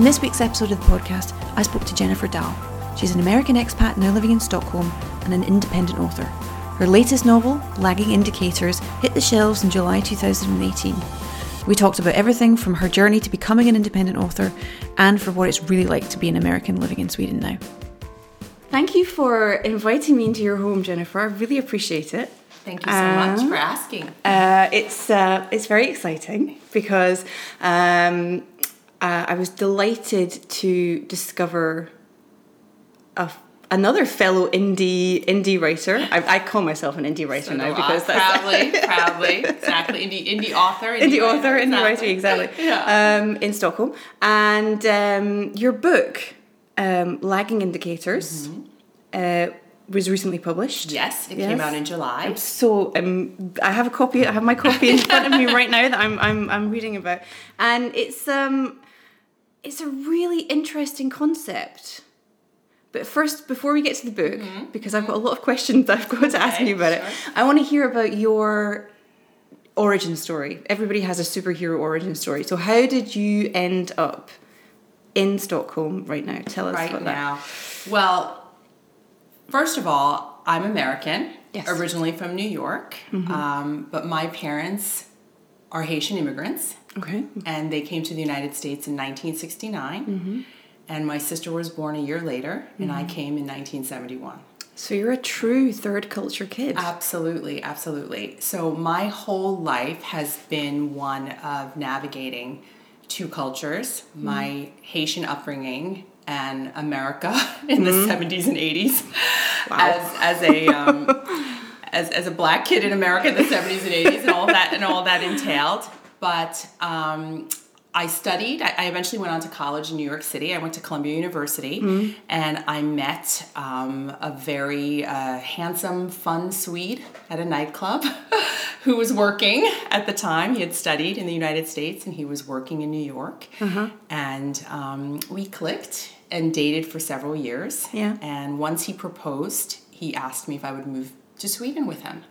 In this week's episode of the podcast, I spoke to Jennifer Dahl. She's an American expat now living in Stockholm and an independent author. Her latest novel, Lagging Indicators, hit the shelves in July 2018. We talked about everything from her journey to becoming an independent author and for what it's really like to be an American living in Sweden now. Thank you for inviting me into your home, Jennifer. I really appreciate it. Thank you so um, much for asking. Uh, it's uh, it's very exciting because um, uh, I was delighted to discover a another fellow indie indie writer. I, I call myself an indie writer so now because that's proudly, proudly, exactly indie indie author, indie, indie author, writer, indie writer, exactly. yeah. Um, in Stockholm, and um, your book, um, Lagging Indicators. Mm-hmm. Uh, was recently published. Yes, it yes. came out in July. I'm so um, I have a copy. I have my copy in front of me right now that I'm I'm I'm reading about, and it's um, it's a really interesting concept. But first, before we get to the book, mm-hmm. because I've got a lot of questions I've got okay, to ask you about sure. it, I want to hear about your origin story. Everybody has a superhero origin story. So, how did you end up in Stockholm right now? Tell us right about now. that. Well, first of all, I'm American, yes. originally from New York, mm-hmm. um, but my parents are Haitian immigrants. Okay. And they came to the United States in 1969. Mm-hmm and my sister was born a year later, mm-hmm. and I mm-hmm. came in 1971. So you're a true third culture kid. Absolutely, absolutely. So my whole life has been one of navigating two cultures mm. my Haitian upbringing and America in the mm. 70s and 80s wow. as, as a. Um, as, as a black kid in America in the 70s and 80s and all that and all that entailed. But um, I studied. I, eventually went on to college in New York City. I went to Columbia University, mm-hmm. and I met um, a very uh, handsome, fun Swede at a nightclub who was working at the time. He had studied in the United States, and he was working in New York. Uh-huh. And um, we clicked and dated for several years. Yeah. And once he proposed, he asked me if I would move to Sweden with him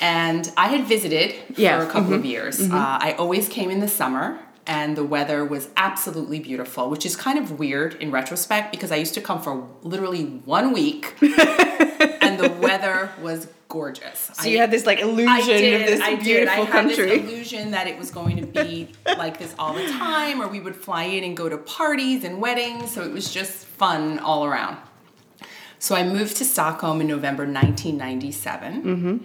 and I had visited for a couple mm-hmm. of years. Mm-hmm. Uh, I always came in the summer and the weather was absolutely beautiful, which is kind of weird in retrospect because I used to come for literally one week and the weather was gorgeous. So I, you had this like illusion did, of this I beautiful did. I country. Had this illusion that it was going to be like this all the time, or we would fly in and go to parties and weddings. So it was just fun all around. So I moved to Stockholm in November 1997. Mm-hmm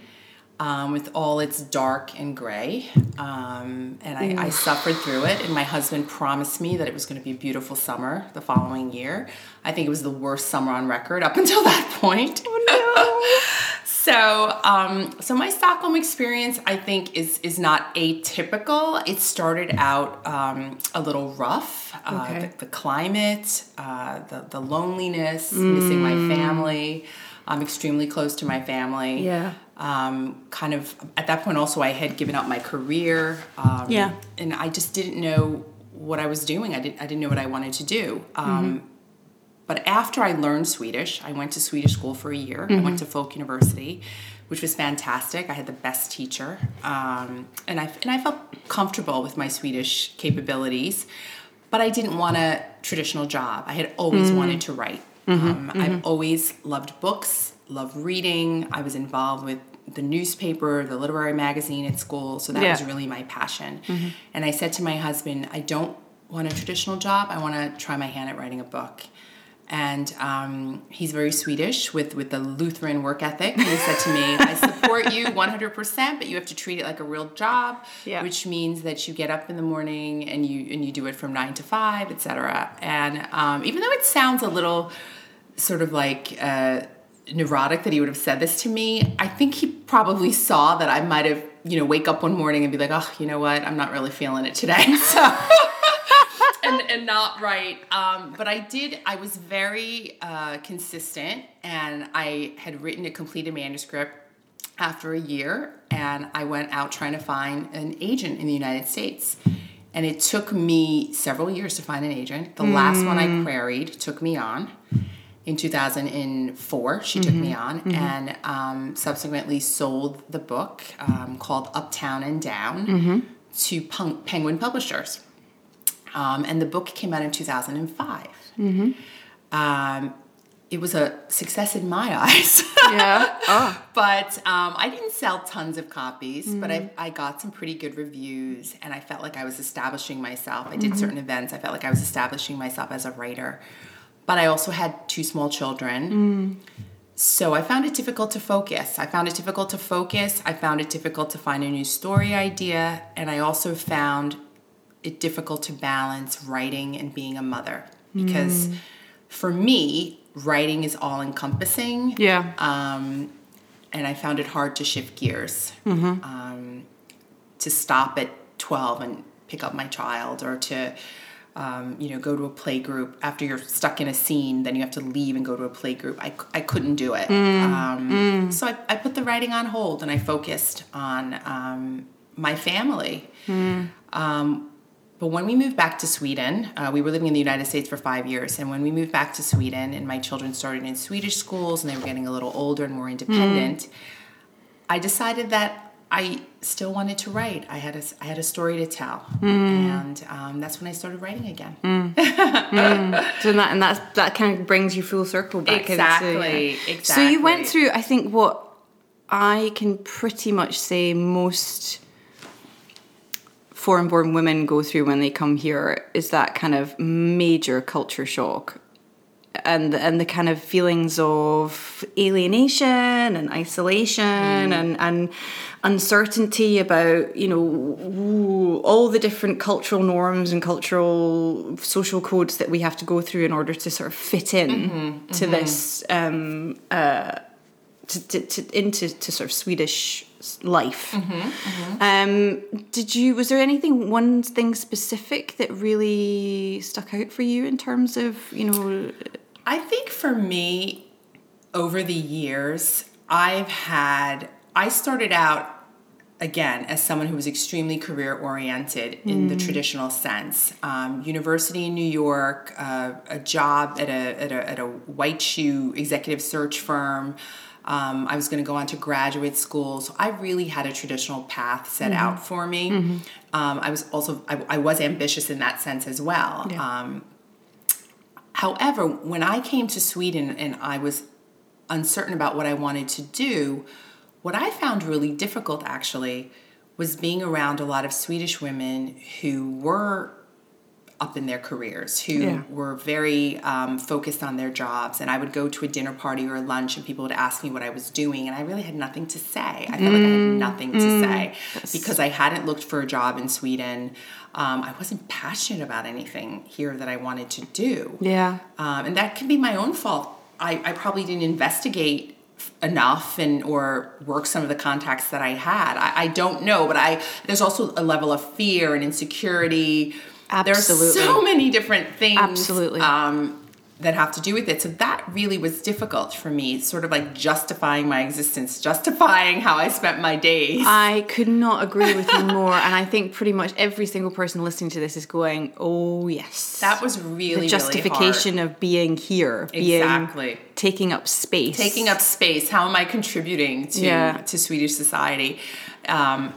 um, with all its dark and gray. Um, and I, I, suffered through it. And my husband promised me that it was going to be a beautiful summer the following year. I think it was the worst summer on record up until that point. Oh no. so, um, so my Stockholm experience, I think, is is not atypical. It started out um, a little rough. Uh, okay. the, the, climate, uh, the the loneliness, mm. missing my family. I'm extremely close to my family. Yeah um, kind of at that point also I had given up my career. Um, yeah. And I just didn't know what I was doing. I didn't I didn't know what I wanted to do. Um, mm-hmm. But after I learned Swedish, I went to Swedish school for a year. Mm-hmm. I went mm-hmm. to Folk University, which was fantastic. I had the best teacher, um, and I and I felt comfortable with my Swedish capabilities. But I didn't want a traditional job. I had always mm-hmm. wanted to write. Mm-hmm. Um, I've mm-hmm. always loved books loved reading. I was involved with the newspaper, the literary magazine at school. So that yeah. was really my passion. Mm-hmm. And I said to my husband, I don't want a traditional job. I want to try my hand at writing a book. And um, he's very Swedish with, with the Lutheran work ethic. And he said to me, I support you 100%, but you have to treat it like a real job, yeah. which means that you get up in the morning and you, and you do it from nine to five, etc. And um, even though it sounds a little sort of like, uh, neurotic that he would have said this to me. I think he probably saw that I might have, you know, wake up one morning and be like, oh, you know what, I'm not really feeling it today. So, and, and not right. Um, but I did, I was very uh, consistent and I had written a completed manuscript after a year and I went out trying to find an agent in the United States. And it took me several years to find an agent. The mm. last one I mm. queried took me on in 2004 she mm-hmm. took me mm-hmm. on mm-hmm. and um, subsequently sold the book um, called uptown and down mm-hmm. to Peng- penguin publishers Um, and the book came out in 2005. Mm-hmm. Um, it was a success in my eyes. Yeah. Oh. but um, I didn't sell tons of copies, but. I, I got some pretty good reviews, and I felt like I was establishing myself. I did Mm-hmm. certain events, I felt like I was establishing myself as a writer. But I also had two small children. So I found it difficult to focus. I found it difficult to focus. I found it difficult to find a new story idea. And I also found it difficult to balance writing and being a mother. Because for me, writing is all encompassing. Yeah. Um, and I found it hard to shift gears, um, to stop at 12 and pick up my child, or to, um, you know, go to a play group. After you're stuck in a scene, then you have to leave and go to a play group. I, I couldn't do it. Um, So I, I put the writing on hold and I focused on um, my family. Um, but when we moved back to Sweden, uh, we were living in the United States for five years. And when we moved back to Sweden, and my children started in Swedish schools and they were getting a little older and more independent, I decided that I still wanted to write. I had a, I had a story to tell. And um, that's when I started writing again. So that and that's that kind of brings you full circle back Exactly, into So you went through I think what I can pretty much say most foreign born women go through when they come here is that kind of major culture shock and and the kind of feelings of alienation and isolation and and uncertainty about you know all the different cultural norms and cultural social codes that we have to go through in order to sort of fit in to this um uh to, to, to into to sort of Swedish life. Um, did you? Was there anything, one thing specific that really stuck out for you in terms of you know? I think for me, over the years, I've had, I started out again as someone who was extremely career oriented in the traditional sense. Um, university in New York, uh, a job at a, at a, at a white shoe executive search firm. Um, I was going to go on to graduate school, so I really had a traditional path set out for me. Um, I was also I, I was ambitious in that sense as well. Yeah. However, when I came to Sweden and I was uncertain about what I wanted to do, what I found really difficult actually was being around a lot of Swedish women who were up in their careers, who Yeah. were very um, focused on their jobs. And I would go to a dinner party or a lunch and people would ask me what I was doing, and I really had nothing to say. I felt like I had nothing to say because I hadn't looked for a job in Sweden. Um, I wasn't passionate about anything here that I wanted to do. Yeah. Um, and that can be my own fault. I, I probably didn't investigate enough and or work some of the contacts that I had. I, I don't know, but I there's also a level of fear and insecurity. Absolutely. There's so many different things Absolutely. um, that have to do with it. So that really was difficult for me, sort of like justifying my existence, justifying how I spent my days. I could not agree with you more, and I think pretty much every single person listening to this is going, "Oh yes." that was really the justification really of being here, being Exactly. taking up space, taking up space. How am I contributing to Yeah. to Swedish society? Um,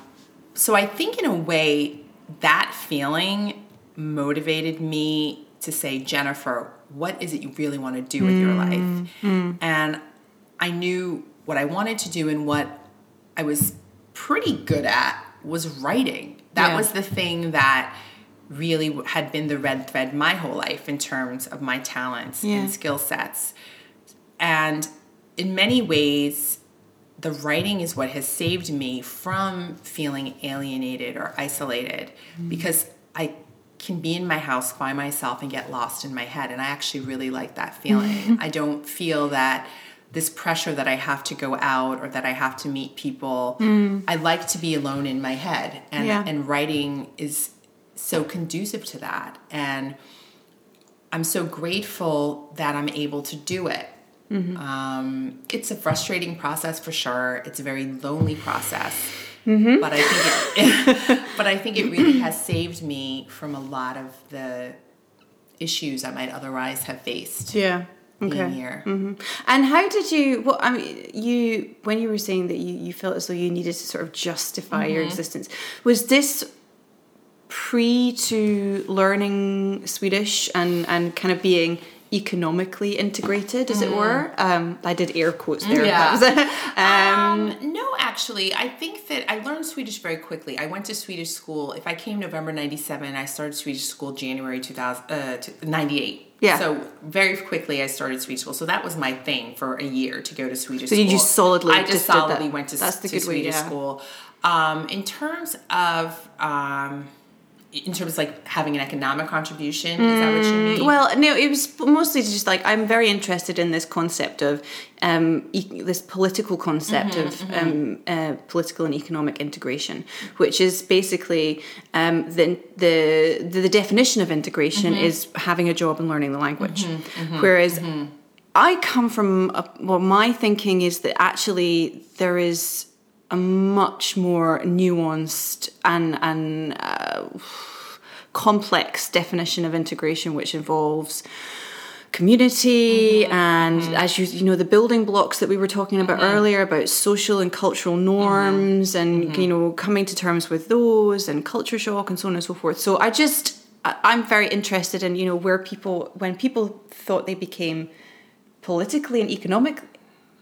so I think in a way that feeling motivated me to say, Jennifer, what is it you really want to do with your life? Mm, mm. And I knew what I wanted to do and what I was pretty good at was writing. That Yeah. was the thing that really had been the red thread my whole life in terms of my talents Yeah. and skill sets. And in many ways, the writing is what has saved me from feeling alienated or isolated mm. because I can be in my house by myself and get lost in my head. And I actually really like that feeling. I don't feel that this pressure that I have to go out or that I have to meet people. I like to be alone in my head. And, Yeah. and writing is so conducive to that. And I'm so grateful that I'm able to do it. Um, it's a frustrating process for sure. It's a very lonely process, Mm-hmm. but I think it, but I think it really has saved me from a lot of the issues I might otherwise have faced Yeah. being Okay. here. Mm-hmm. And how did you? Well, I mean, you when you were saying that you you felt as though you needed to sort of justify your mm-hmm. existence, was this pre to learning Swedish and and kind of being economically integrated, as it were. Um, I did air quotes there. Yeah. Um, Um, no, actually, I think that I learned Swedish very quickly. I went to Swedish school. If I came November 97, I started Swedish school January 2000, uh, 98. Yeah. So very quickly I started Swedish school. So that was my thing for a year to go to Swedish So school. you just solidly I just, just solidly went to, That's the to good way, Swedish yeah. school. Um, in terms of um, in terms of like having an economic contribution, is that what you mean? Mm, Well, no, it was mostly just like I'm very interested in this concept of um, e- this political concept Mm-hmm, of Um, uh, political and economic integration, which is basically um, the, the the definition of integration Mm-hmm. is having a job and learning the language, whereas. I come from a, well, my thinking is that actually there is a much more nuanced and and uh, complex definition of integration, which involves community mm-hmm. and mm-hmm. as you you know the building blocks that we were talking about mm-hmm. earlier about social and cultural norms and you know coming to terms with those and culture shock and so on and so forth. So i just i'm very interested in you know where people when people thought they became politically and economic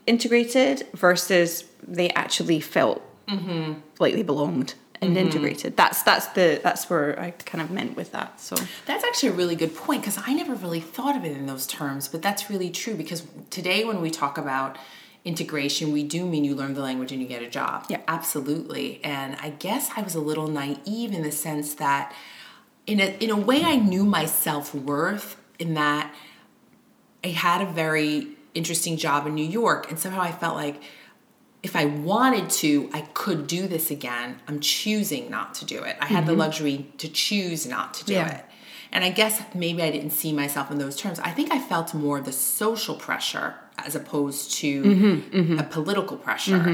integrated versus they actually felt like they belonged and mm-hmm. integrated that's that's the that's where i kind of meant with that so That's actually a really good point because I never really thought of it in those terms, but that's really true because today when we talk about integration, we do mean you learn the language and you get a job. Yeah. Absolutely. And I guess I was a little naive in the sense that in a in a way I knew my self-worth in that I had a very interesting job in New York and somehow I felt like if I wanted to, I could do this again. I'm choosing not to do it. I had the luxury to choose not to do Mm-hmm. Yeah. it. And I guess maybe I didn't see myself in those terms. I think I felt more the social pressure as opposed to Mm-hmm, a political pressure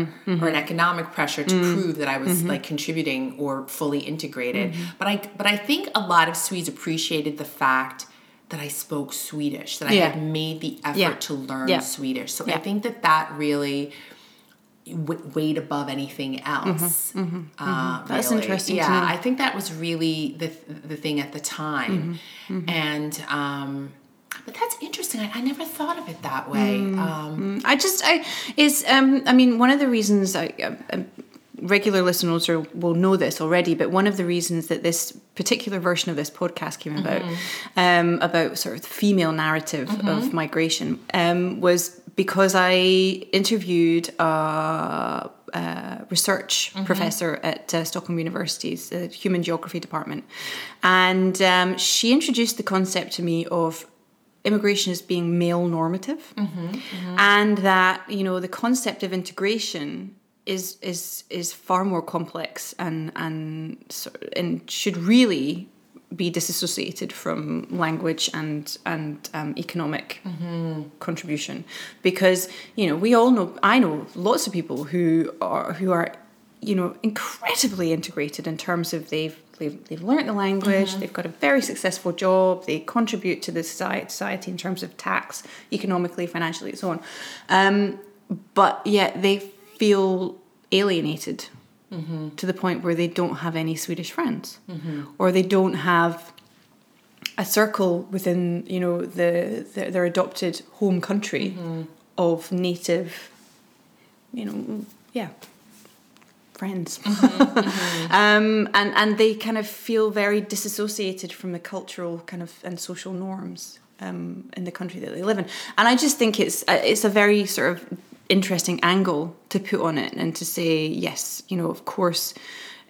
or an economic pressure to Mm. prove that I Mm-hmm. was like contributing or fully integrated. But I but I think a lot of Swedes appreciated the fact that I spoke Swedish, that I had made the effort Yeah. to learn Yeah. Swedish. So I think that that really w- weighed above anything else. Uh, That's really. interesting to Yeah. I think that was really the the thing at the time, Mm-hmm. and um, but that's interesting. I, I never thought of it that way. Mm. Um, I just I is um I mean one of the reasons I. I, I Regular listeners will- will know this already, but one of the reasons that this particular version of this podcast came about, um, about sort of the female narrative of migration, um, was because I interviewed a, a research professor at uh, Stockholm University's uh, Human Geography department, and um, she introduced the concept to me of immigration as being male normative and that you know the concept of integration is is is far more complex and and and should really be disassociated from language and and um, economic contribution. Because you know we all know I know lots of people who are who are you know incredibly integrated in terms of they've they've, they've learned the language they've got a very successful job they contribute to the society, society in terms of tax economically financially and so on. Um, but yet they feel alienated to the point where they don't have any Swedish friends. Or they don't have a circle within you know the, the their adopted home country of native you know yeah friends. Um, and and they kind of feel very disassociated from the cultural kind of and social norms um, in the country that they live in. And I just think it's uh, it's a very sort of interesting angle to put on it and to say yes you know of course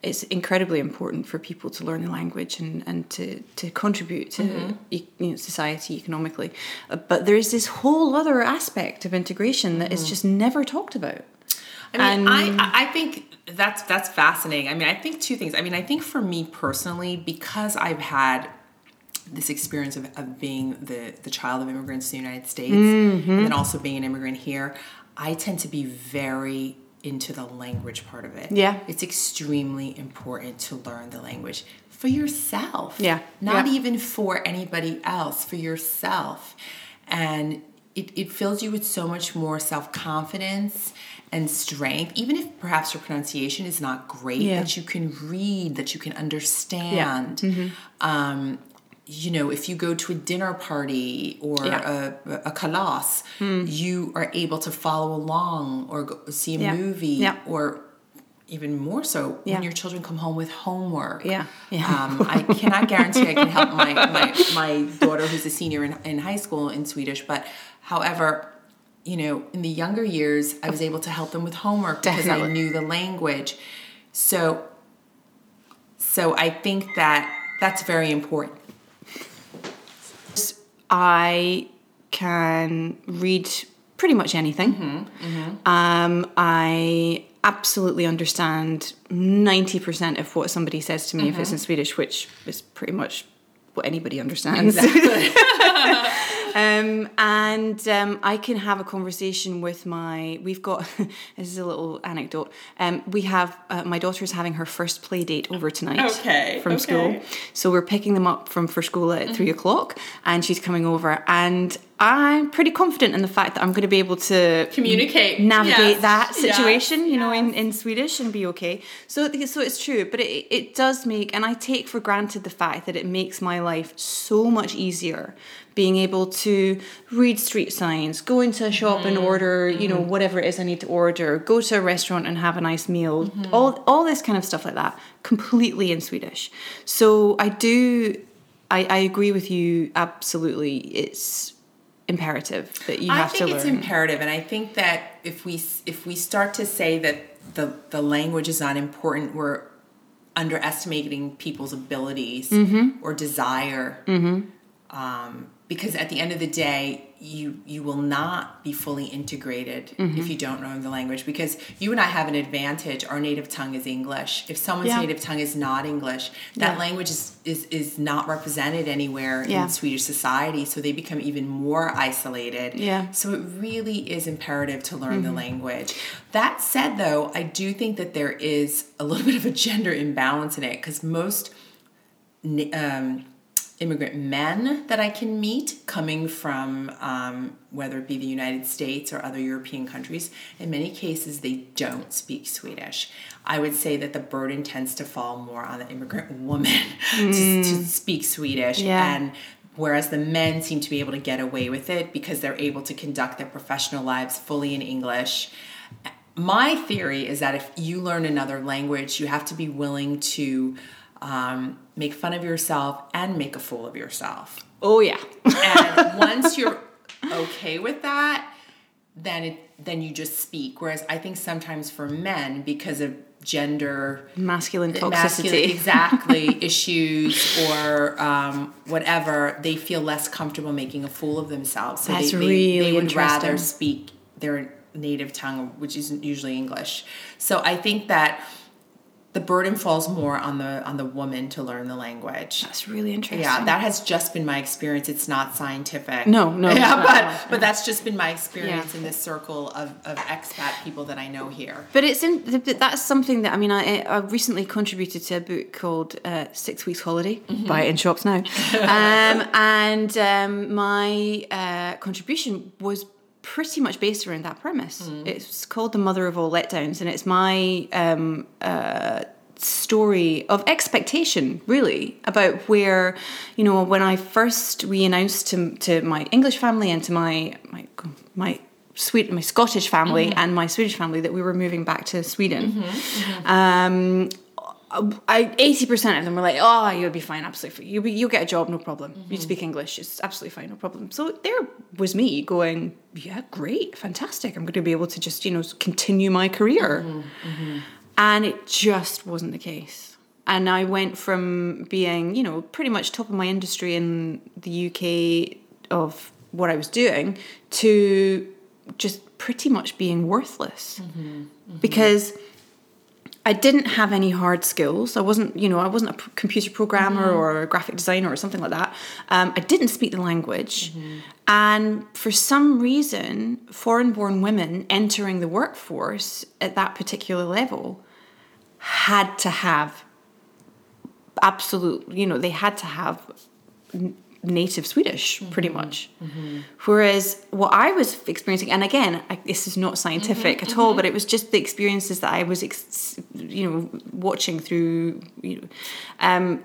it's incredibly important for people to learn the language and, and to, to contribute to e- you know, society economically. Uh, but there's this whole other aspect of integration that is just never talked about. I mean, And- I, I think that's that's fascinating. I mean, I think two things. I mean, I think for me personally, because I've had this experience of, of being the, the child of immigrants in the United States Mm-hmm. and then also being an immigrant here, I tend to be very into the language part of it. Yeah. It's extremely important to learn the language for yourself. Yeah. Not Yeah. even for anybody else, for yourself. And it, it fills you with so much more self-confidence and strength even if perhaps your pronunciation is not great Yeah. that you can read that you can understand um, you know if you go to a dinner party or Yeah. a, a kalas you are able to follow along or go, see a Yeah. movie Yeah. or even more so when your children come home with homework Yeah. Yeah. um, I cannot guarantee I can help my, my, my daughter who's a senior in, in high school in Swedish, but however, you know, in the younger years, I was able to help them with homework because I knew the language. So, so I think that that's very important. I can read pretty much anything. Mm-hmm, mm-hmm. Um, I absolutely understand 90% of what somebody says to me if it's mm-hmm. in Swedish, which is pretty much what anybody understands. um, and um, I can have a conversation with my. We've got this is a little anecdote. Um, we have uh, my daughter is having her first play date over tonight. Okay, from school. okay. Mm-hmm. So we're picking them up from for school at three o'clock, and she's coming over, and I'm pretty confident in the fact that I'm going to be able to Communicate. navigate Yes, that yes, situation, you know, in, in Swedish and be okay. So, so it's true, but it, it does make, and I take for granted the fact that it makes my life so much easier being able to read street signs, go into a shop and order, you know, whatever it is I need to order, go to a restaurant and have a nice meal, all, all this kind of stuff like that, completely in Swedish. So I do, I, I agree with you absolutely. It's imperative that you have to learn. I think it's imperative, and I think that if we if we start to say that the the language is not important, we're underestimating people's abilities Mm-hmm. or desire. Um, because at the end of the day, you you will not be fully integrated Mm-hmm. if you don't know the language. Because you and I have an advantage. Our native tongue is English. If someone's Yeah. native tongue is not English, that Yeah. language is, is is not represented anywhere Yeah. in Swedish society. So they become even more isolated. Yeah. Mm-hmm. So it really is imperative to learn the language. That said, though, I do think that there is a little bit of a gender imbalance in it because most um, immigrant men that I can meet coming from um, whether it be the United States or other European countries, in many cases they don't speak Swedish. I would say that the burden tends to fall more on the immigrant woman to, to speak Swedish Yeah. and whereas the men seem to be able to get away with it because they're able to conduct their professional lives fully in English. My theory is that if you learn another language, you have to be willing to um, make fun of yourself and make a fool of yourself. Oh yeah. And once you're okay with that, then it then you just speak. Whereas I think sometimes for men, because of gender Masculine toxicity. masculine exactly issues or um, whatever they feel less comfortable making a fool of themselves so That's they, they, really they would rather speak their native tongue which isn't usually english so i think that the burden falls more on the on the woman to learn the language That's really interesting. yeah that has just been my experience it's not scientific No, no, yeah no, but no, but that's just been my experience Yeah. in this circle of, of expat people that i know here But it's in th- th- that's something that I mean I, I recently contributed to a book called uh, Six Weeks Holiday. Buy it in shops now, um, and um, my uh, contribution was pretty much based around that premise. It's called The Mother of All Letdowns, and it's my um, uh, story of expectation really about where you know when I first we announced to to my English family and to my my my Sweden, my Scottish family and my Swedish family that we were moving back to Sweden. Um, I eighty percent of them were like, "Oh, you'll be fine, absolutely. You you'll get a job, no problem. You mm-hmm. speak English, it's absolutely fine, no problem." So there was me going, "Yeah, great, fantastic. I'm going to be able to just you know continue my career," mm-hmm. Mm-hmm. and it just wasn't the case. And I went from being you know pretty much top of my industry in the UK of what I was doing to just pretty much being worthless because I didn't have any hard skills. I wasn't, you know, I wasn't a p- computer programmer or a graphic designer or something like that. Um, I didn't speak the language. And for some reason, foreign born women entering the workforce at that particular level had to have absolute, you know, they had to have native Swedish, mm-hmm. pretty much. Mm-hmm. Whereas what I was experiencing, and again, I, this is not scientific mm-hmm. at all, but it was just the experiences that I was, ex- you know, watching through. You know, um,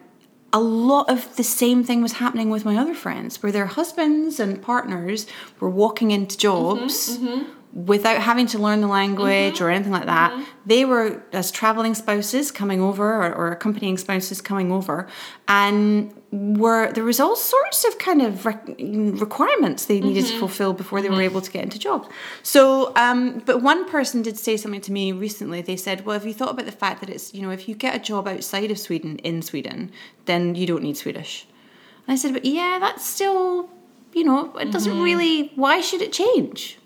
a lot of the same thing was happening with my other friends, where their husbands and partners were walking into jobs without having to learn the language mm-hmm. or anything like that. Mm-hmm. They were as traveling spouses coming over or, or accompanying spouses coming over, and were there was all sorts of kind of rec- requirements they needed to mm-hmm. fulfill before they were able to get into jobs. So, um, but one person did say something to me recently. They said, "Well, have you thought about the fact that it's you know if you get a job outside of Sweden in Sweden, then you don't need Swedish." And I said, "But yeah, that's still." You know, it doesn't really. Why should it change?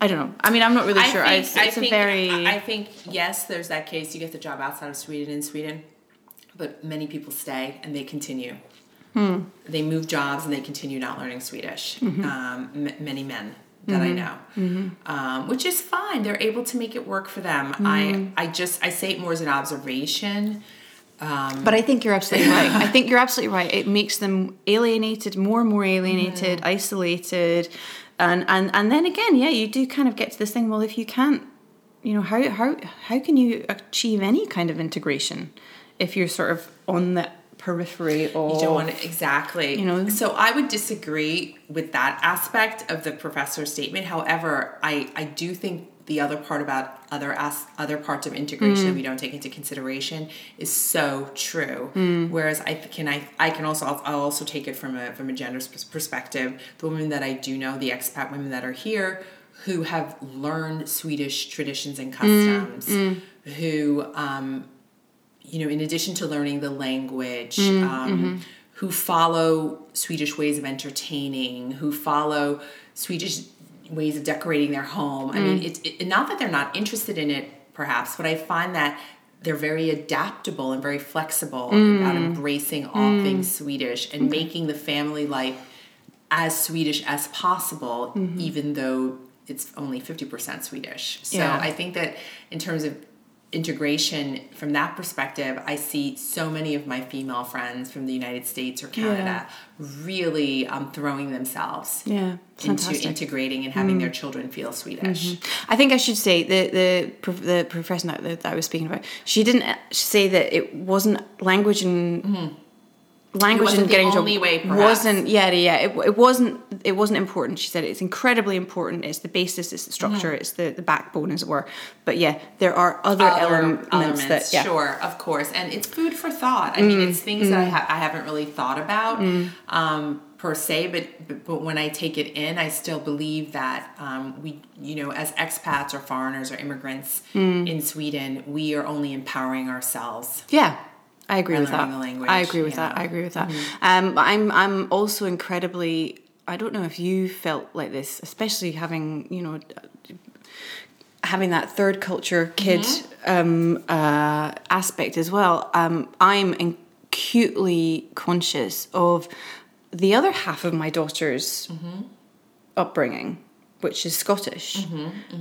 I don't know. I mean, I'm not really sure. I, it's it's a very. I think yes, there's that case. You get the job outside of Sweden in Sweden, but many people stay and they continue. Hmm. They move jobs and they continue not learning Swedish. Mm-hmm. Um, m- many men that I know, um, which is fine. They're able to make it work for them. Mm-hmm. I I just I say it more as an observation. But I think you're absolutely right. I think you're absolutely right. It makes them alienated, more and more alienated, isolated, and and and then again, yeah, you do kind of get to this thing. Well, if you can't, you know, how how how can you achieve any kind of integration if you're sort of on the periphery or You don't want to, exactly. You know? So I would disagree with that aspect of the professor's statement. However, I, I do think the other part about other as, other parts of integration Mm. that we don't take into consideration is so true. Mm. Whereas I can I I can also I'll, I'll also take it from a from a gender perspective. The women that I do know, the expat women that are here, who have learned Swedish traditions and customs, who um, you know, in addition to learning the language, um, who follow Swedish ways of entertaining, who follow Swedish ways of decorating their home. I mean, mm. it's it, not that they're not interested in it, perhaps, but I find that they're very adaptable and very flexible about mm. embracing all mm. things Swedish and making the family life as Swedish as possible, mm-hmm. even though it's only 50% Swedish. So Yeah. I think that in terms of integration from that perspective, I see so many of my female friends from the United States or Canada really um, throwing themselves yeah, into integrating and having their children feel Swedish. I think I should say the the the professor that, that I was speaking about. She didn't uh, say that it wasn't language and language wasn't and the getting job only way, perhaps. wasn't yeah yeah it, it wasn't it wasn't important. She said it's incredibly important. It's the basis. It's the structure. It's the, the backbone, as it were. But yeah, there are other, Other elements, that yeah. sure, of course, and it's food for thought. I mean, it's things that I, ha- I haven't really thought about um, per se, but, but but when I take it in, I still believe that um, we, you know, as expats or foreigners or immigrants in Sweden, we are only empowering ourselves. Yeah, I agree with that. I agree with yeah. that. I agree with that. Um, I'm I'm also incredibly. I don't know if you felt like this, especially having you know having that third culture kid um, uh, aspect as well. Um, I'm acutely conscious of the other half of my daughter's upbringing which is Scottish.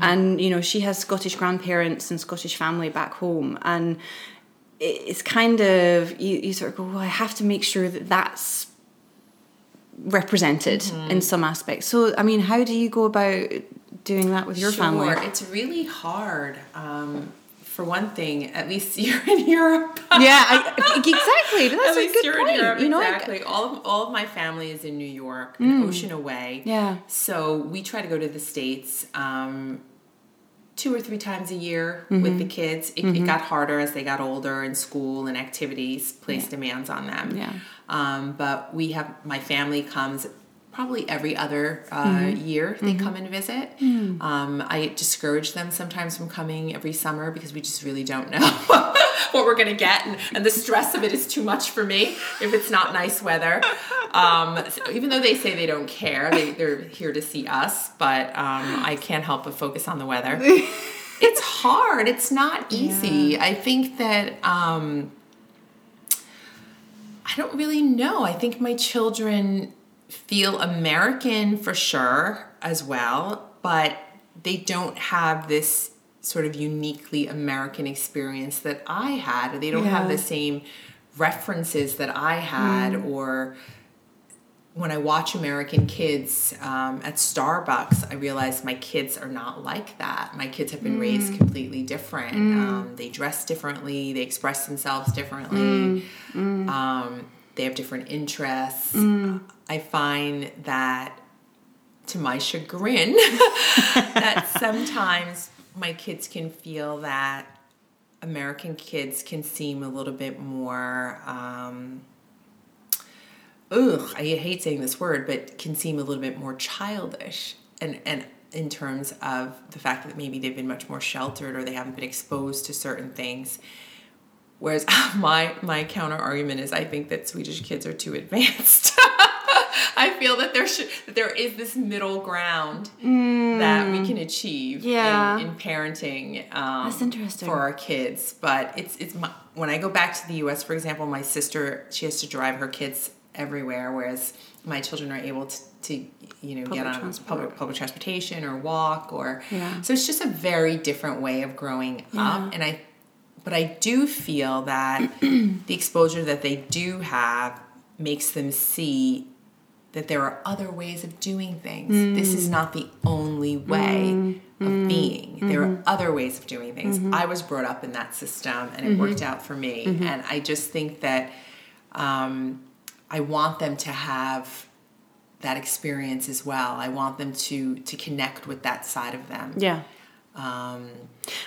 And, you know, she has Scottish grandparents and Scottish family back home. And it's kind of, you, you sort of go, well, I have to make sure that that's represented in some aspects. So, I mean, how do you go about doing that with your sure, family? it's really hard. Um, for one thing, at least you're in Europe. yeah, I, exactly. That's At a least good you're point. in Europe, you know, exactly. All of all of my family is in New York, an ocean away. Yeah. So we try to go to the states um, two or three times a year with the kids. It, it got harder as they got older, and school and activities placed demands on them. Yeah. Um, but we have my family comes probably every other uh, year they come and visit. Um, I discourage them sometimes from coming every summer because we just really don't know what we're gonna get, and, and the stress of it is too much for me if it's not nice weather. Um, so even though they say they don't care, they, they're here to see us, but um, I can't help but focus on the weather. it's hard. It's not easy. I think that. Um, I don't really know. I think my children feel American for sure as well, but they don't have this sort of uniquely American experience that I had. They don't have the same references that I had or when I watch American kids um, at Starbucks, I realize my kids are not like that. My kids have been Mm. raised completely different. Um, they dress differently, they express themselves differently, Mm. Um, they have different interests. Mm. I find that, to my chagrin, that sometimes my kids can feel that American kids can seem a little bit more. Um, ugh, I hate saying this word, but can seem a little bit more childish and and in terms of the fact that maybe they've been much more sheltered or they haven't been exposed to certain things. Whereas my my counter argument is I think that Swedish kids are too advanced. I feel that there should that there is this middle ground that we can achieve Yeah. in, in parenting. Um, That's interesting. for our kids. But it's it's my, when I go back to the U.S. For example, my sister she has to drive her kids everywhere, whereas my children are able to, to you know get on transport. public public transportation or walk or Yeah. so it's just a very different way of growing up and I but I do feel that the exposure that they do have makes them see that there are other ways of doing things. This is mm. not the only way mm. of mm. being. There are mm-hmm. other ways of doing things. Mm-hmm. I was brought up in that system and it mm-hmm. worked out for me. And I just think that um, I want them to have that experience as well. I want them to to connect with that side of them. Yeah. Um,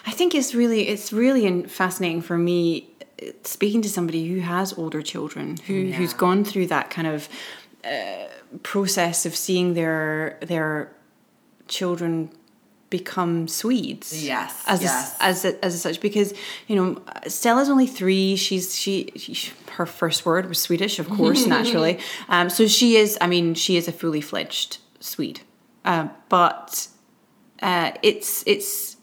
I think it's really it's really fascinating for me speaking to somebody who has older children who who's Yeah. gone through that kind of uh, process of seeing their their children become Swedes. Yes, As yes. A, as a, as such because you know Stella's only three. She's she, she her first word was Swedish, of course, naturally. Um, so she is. I mean, she is a fully fledged Swede. Uh, but uh, it's it's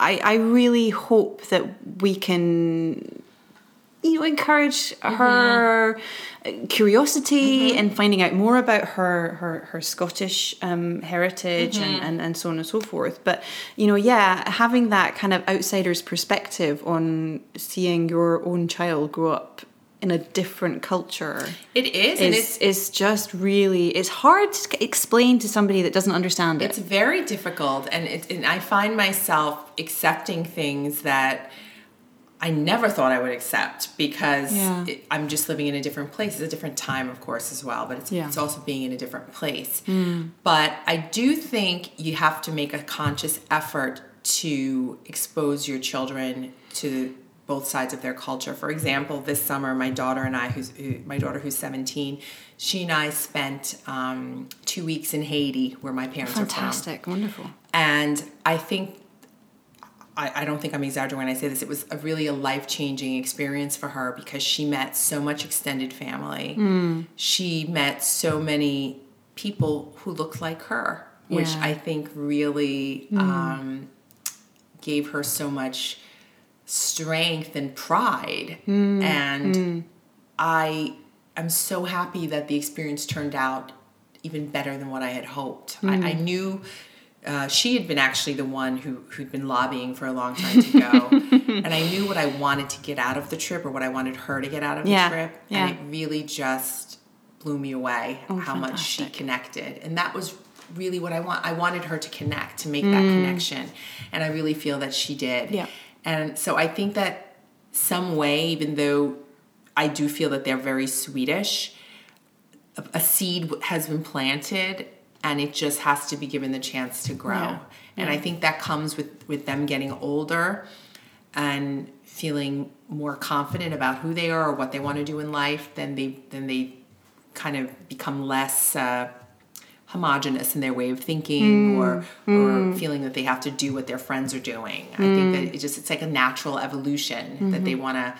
I, I really hope that we can you know encourage mm-hmm. her curiosity mm-hmm. and finding out more about her her, her Scottish um, heritage and, mm-hmm. and, and so on and so forth. But you know, yeah, having that kind of outsider's perspective on seeing your own child grow up in a different culture it is, and is it's just really it's hard to explain to somebody that doesn't understand it. it's very difficult, and it, and I find myself accepting things that. I never thought I would accept because Yeah. it, I'm just living in a different place. It's a different time, of course, as well, but it's, Yeah. it's also being in a different place. But I do think you have to make a conscious effort to expose your children to both sides of their culture. For example, this summer, my daughter and I, who's who, my daughter who's 17, she and I spent um, two weeks in Haiti, where my parents are from. Fantastic, wonderful. And I think, I, I don't think I'm exaggerating when I say this, it was a really a life changing experience for her because she met so much extended family. Hmm. She met so many people who looked like her, which Yeah. Hmm. I think really um, gave her so much strength and pride. Hmm. And I am so happy that the experience turned out even better than what I had hoped. I, I knew uh, she had been actually the one who, who'd been lobbying for a long time to go. and I knew what I wanted to get out of the trip or what I wanted her to get out of the trip. yeah. And it really just blew me away how much she connected. And that was really what I want. I wanted her to connect, to make that connection. And I really feel that she did. Yeah. And so I think that some way, even though I do feel that they're very Swedish, a, a seed has been planted and it just has to be given the chance to grow. Yeah. And I think that comes with, with them getting older and feeling more confident about who they are or what they want to do in life, then they then they kind of become less uh, homogenous in their way of thinking mm, or or mm. feeling that they have to do what their friends are doing. I think that mm. it just it's like a natural evolution mm-hmm. that they want to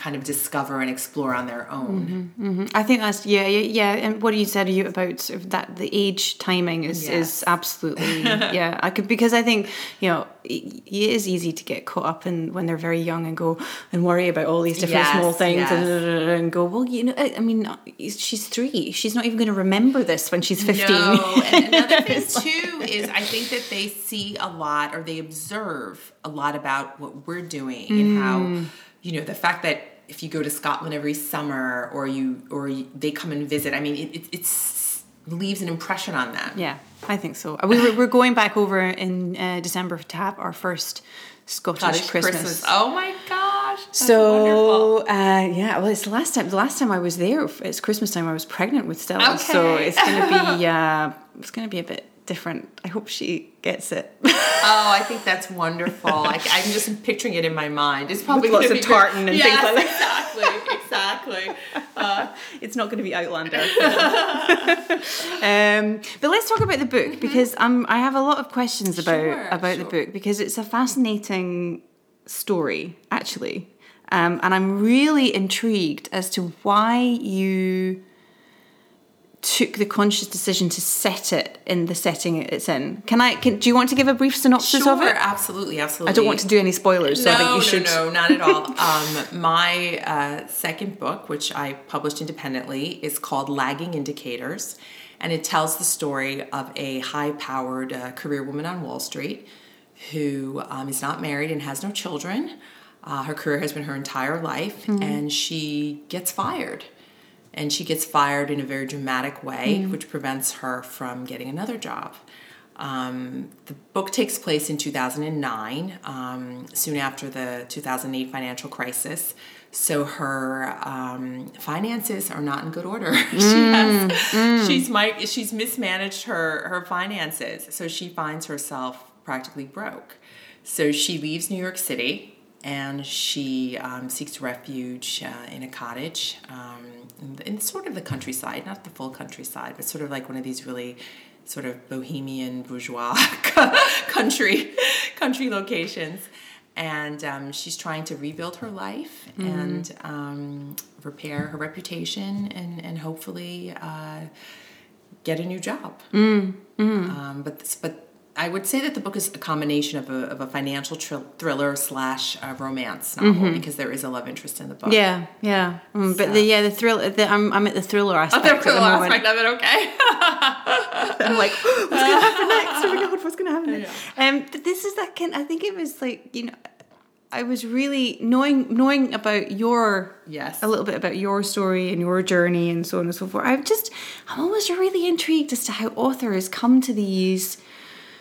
kind of discover and explore on their own. Mm-hmm, mm-hmm. I think that's yeah, yeah, yeah. And what you said you about sort of that the age timing is Yes. is absolutely yeah. I could because I think you know it, it is easy to get caught up in when they're very young and go and worry about all these different Yes, small things yes. and, go well you know I, I mean uh, she's three she's not even going to remember this when she's fifteen. No, and another thing too is I think that they see a lot or they observe a lot about what we're doing and how mm. you know the fact that if you go to Scotland every summer or you or you, they come and visit. I mean, it, it, it's leaves an impression on them. Yeah, I think so. We were, we're going back over in uh, December to have our first Scottish Scottish Christmas. Christmas. Oh my gosh. So uh, yeah, well, it's the last time. The last time I was there, it's Christmas time. I was pregnant with Stella, so it's gonna be uh, it's gonna be a bit different. I hope she gets it. Oh, I think that's wonderful. I, I'm just picturing it in my mind. It's probably lots of be great. tartan and yes, things like that. Exactly, exactly. Uh, it's not going to be Outlander. um, but let's talk about the book because um, I have a lot of questions about Sure, about the book because it's a fascinating story actually, um, and I'm really intrigued as to why you took the conscious decision to set it in the setting it's in. Can I? Can, do you want to give a brief synopsis sure, of it? absolutely, absolutely. I don't want to do any spoilers, so no, I think you should. No, no, not at all. um, my uh, second book, which I published independently, is called Lagging Indicators, and it tells the story of a high-powered uh, career woman on Wall Street who um, is not married and has no children. Uh, her career has been her entire life, and she gets fired. And she gets fired in a very dramatic way, which prevents her from getting another job. Um, the book takes place in 2009, um, soon after the 2008 financial crisis. So her um, finances are not in good order. she has, she's mi- she's mismanaged her her finances, so she finds herself practically broke. So she leaves New York City and she um, seeks refuge uh, in a cottage um, in, the- in sort of the countryside, not the full countryside, but sort of like one of these really sort of bohemian bourgeois country country locations. And um, she's trying to rebuild her life and um, repair her reputation and, and hopefully uh, get a new job. Um, but this, but I would say that the book is a combination of a, of a financial thr- thriller slash uh, romance novel because there is a love interest in the book. Yeah, yeah, Mm, but So- the yeah the thrill. The, I'm I'm at the thriller aspect. The at the moment. aspect of it, okay. I'm like, what's going to happen next? Oh my god, what's going to happen next? Um, but this is that kind. I think it was like you know, I was really knowing knowing about your Yes. a little bit about your story and your journey and so on and so forth. I'm just I'm always really intrigued as to how authors come to these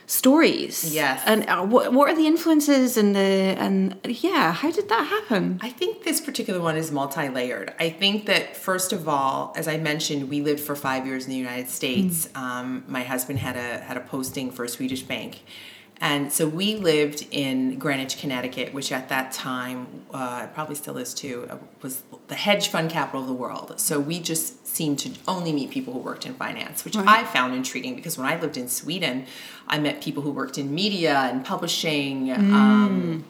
stories. Yes. and uh, what what are the influences and the and yeah, how did that happen? I think this particular one is multi-layered. I think that first of all, as I mentioned, we lived for five years in the United States. Um, my husband had a had a posting for a Swedish bank, and so we lived in Greenwich, Connecticut, which at that time uh, probably still is too, uh, was the hedge fund capital of the world. So we just seemed to only meet people who worked in finance, which I found intriguing because when I lived in Sweden, I met people who worked in media and publishing. Um,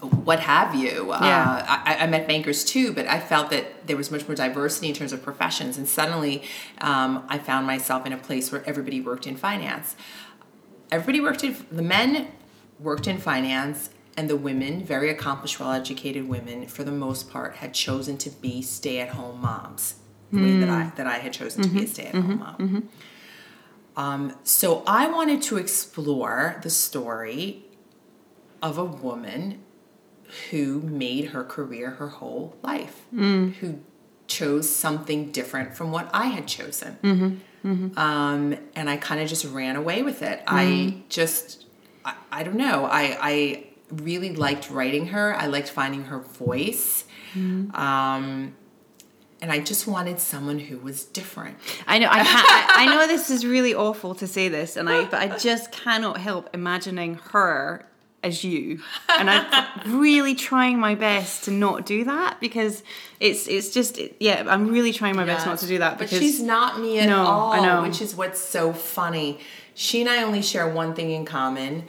what have you. Yeah. Uh, I, I met bankers too, but I felt that there was much more diversity in terms of professions. And suddenly um, I found myself in a place where everybody worked in finance. Everybody worked in, the men worked in finance, and the women, very accomplished, well educated women, for the most part, had chosen to be stay at home moms. The way that I, that I had chosen to be a stay at home mom. Um, so I wanted to explore the story of a woman who made her career her whole life, who chose something different from what I had chosen. Um, and I kind of just ran away with it. I just, I, I don't know, I, I really liked writing her, I liked finding her voice. Um, and I just wanted someone who was different. I know I can't, I, I know this is really awful to say this, and I but I just cannot help imagining her as you, and I'm really trying my best to not do that because it's it's just yeah I'm really trying my best not to do that but she's not me at No, all. Which is what's so funny. She and I only share one thing in common,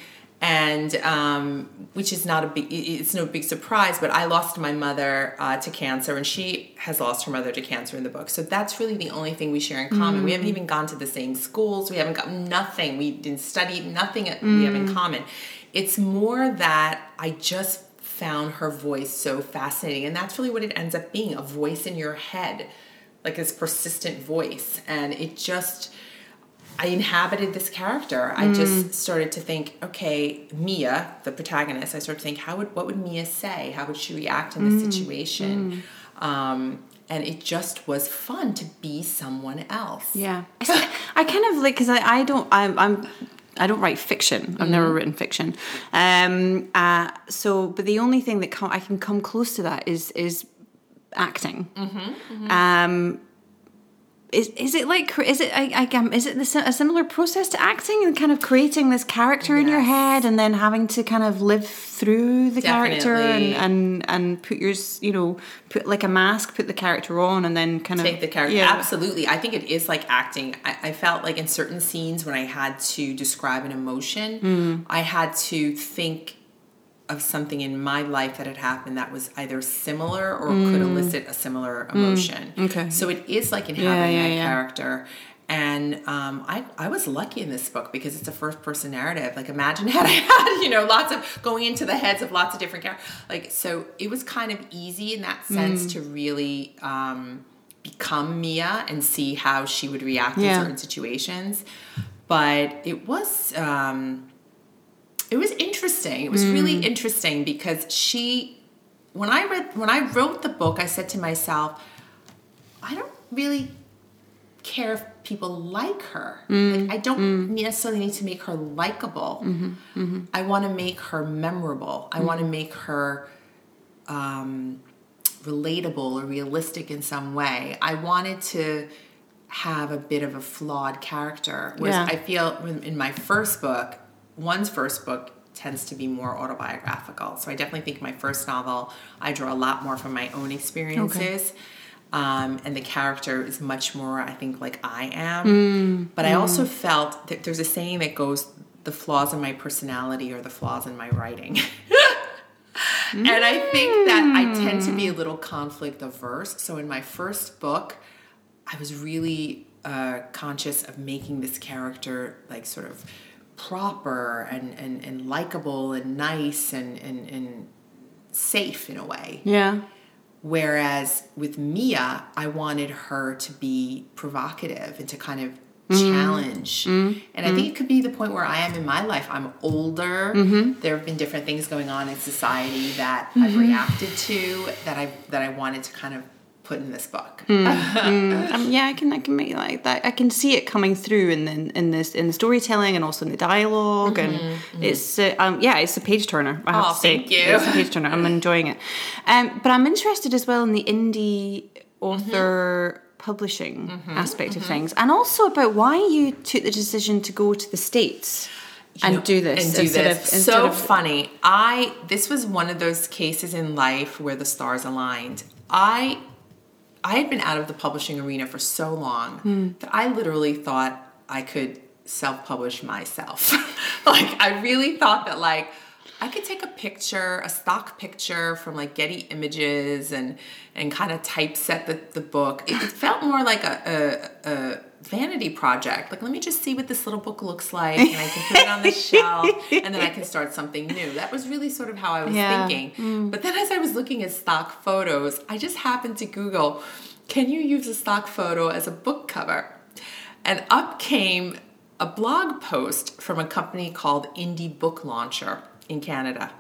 and um, which is not a big it's no big surprise. But I lost my mother uh, to cancer, and she has lost her mother to cancer in the book. So that's really the only thing we share in common. We Mm. haven't even gone to the same schools. We haven't got nothing. We didn't study nothing. We have Mm. in common. It's more that I just found her voice so fascinating, and that's really what it ends up being—a voice in your head like this persistent voice and it just i inhabited this character i just started to think okay mia the protagonist i started to think how would what would mia say how would she react in this situation um, and it just was fun to be someone else. Yeah, I kind of like because I, I don't I'm I'm I don't write fiction. I've never written fiction. Um. Uh. So, but the only thing that com- I can come close to that is is acting. Um. Is, is it like is it I, I is it the, a similar process to acting and kind of creating this character in your head and then having to kind of live through the character and, and and put yours you know put like a mask put the character on and then kind of take the character. yeah. Absolutely. I think it is like acting. I, I felt like in certain scenes when I had to describe an emotion, Hmm. I had to think of something in my life that had happened that was either similar or could elicit a similar emotion. Hmm. Okay. So it is like inhabiting yeah, that yeah. character. And um, I, I was lucky in this book because it's a first person narrative. Like imagine had I had, you know, lots of going into the heads of lots of different characters. Like so it was kind of easy in that sense Mm. to really um, become Mia and see how she would react Yeah. in certain situations. But it was um, it was interesting. It was Mm. really interesting because she when I read when I wrote the book, I said to myself, I don't really care if people like her. Mm. Like, I don't mm. necessarily need to make her likable. Mm-hmm. Mm-hmm. I want to make her memorable. I mm. want to make her um, relatable or realistic in some way. I wanted to have a bit of a flawed character. Whereas Yeah. I feel in my first book, one's first book tends to be more autobiographical. So I definitely think my first novel, I draw a lot more from my own experiences. Um, and the character is much more, I think, like I am. But I also felt that there's a saying that goes, the flaws in my personality or the flaws in my writing. And I think that I tend to be a little conflict averse. So in my first book, I was really uh, conscious of making this character like sort of proper and, and, and likable and nice and, and, and safe in a way. yeah Whereas with Mia, I wanted her to be provocative and to kind of mm. challenge. Mm. And I think it could be the point where I am in my life. I'm older. Mm-hmm. There have been different things going on in society that mm-hmm. I've reacted to that I that I wanted to kind of put in this book. Um, yeah, I can I can make like that. I can see it coming through in the in this in the storytelling and also in the dialog and it's uh, um, yeah, it's a page turner. I have Mm-hmm, Oh, to say, thank you. It's a page turner. I'm enjoying it. Um, but I'm interested as well in the indie author publishing Mm-hmm, aspect of things, and also about why you took the decision to go to the states and You know, do this and do this. of so of funny. I this was one of those cases in life where the stars aligned. I I had been out of the publishing arena for so long Hmm. that I literally thought I could self-publish myself. like I really thought that like I could take a picture, a stock picture from like Getty Images and and kind of typeset the, the book. It, it felt more like a, a, a vanity project. Like let me just see what this little book looks like and I can put it on the shelf and then I can start something new. That was really sort of how I was Yeah. thinking. But then as I was looking at stock photos, I just happened to Google, can you use a stock photo as a book cover? And up came a blog post from a company called Indie Book Launcher in Canada.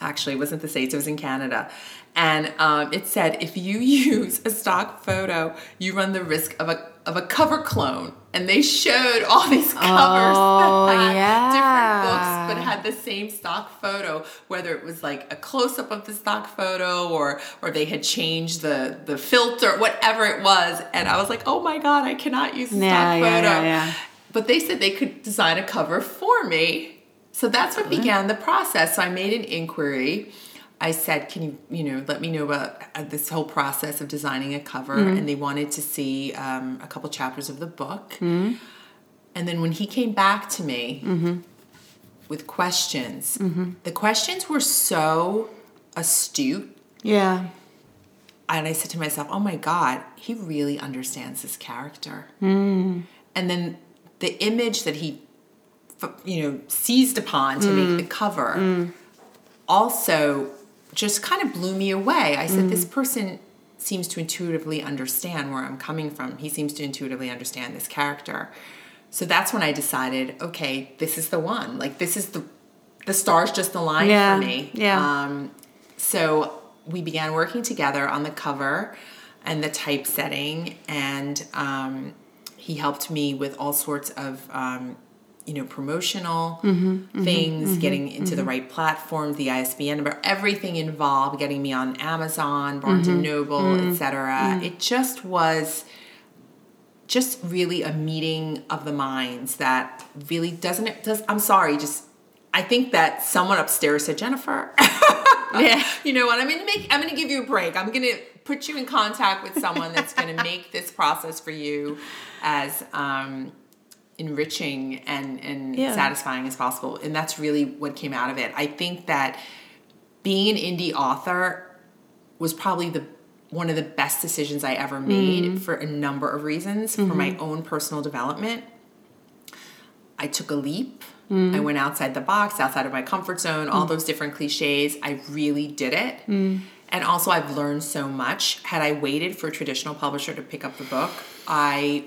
Actually, it wasn't the States, it was in Canada. And um, it said if you use a stock photo, you run the risk of a, of a cover clone. And they showed all these covers Oh, that had yeah. different books, but had the same stock photo, whether it was like a close up of the stock photo or or they had changed the the filter, whatever it was. And I was like, oh my god, I cannot use the Yeah, stock photo. yeah, yeah. But they said they could design a cover for me. So that's what began the process. So I made an inquiry. I said, "Can you, you know, let me know about uh, this whole process of designing a cover?" Mm-hmm. And they wanted to see um, a couple chapters of the book. Mm-hmm. And then when he came back to me with questions, Mm-hmm. the questions were so astute. yeah And I said to myself, oh my God, he really understands this character. Hmm. And then the image that he, you know, seized upon to Hmm. make the cover also just kind of blew me away. I said, Hmm. this person seems to intuitively understand where I'm coming from. He seems to intuitively understand this character. So that's when I decided, okay, this is the one. Like this is the the stars just aligned Yeah, for me. yeah. Um, so we began working together on the cover, and the typesetting, and um, he helped me with all sorts of. Um, you know, promotional Mm-hmm, things, getting into the right platform, the ISBN number, everything involved, getting me on Amazon, Barnes Mm-hmm. and Noble, Mm. etc. It just was just really a meeting of the minds that really doesn't it does I'm sorry, just I think that someone upstairs said, Jennifer, Yeah. you know what? I'm gonna make I'm gonna give you a break. I'm gonna put you in contact with someone that's gonna make this process for you as um enriching and and Yeah. satisfying as possible. And that's really what came out of it. I think that being an indie author was probably the one of the best decisions I ever made mm-hmm. for a number of reasons. For my mm-hmm. own personal development, I took a leap. Mm-hmm. I went outside the box, outside of my comfort zone, all those different cliches. I really did it. And also, I've learned so much. Had I waited for a traditional publisher to pick up the book, I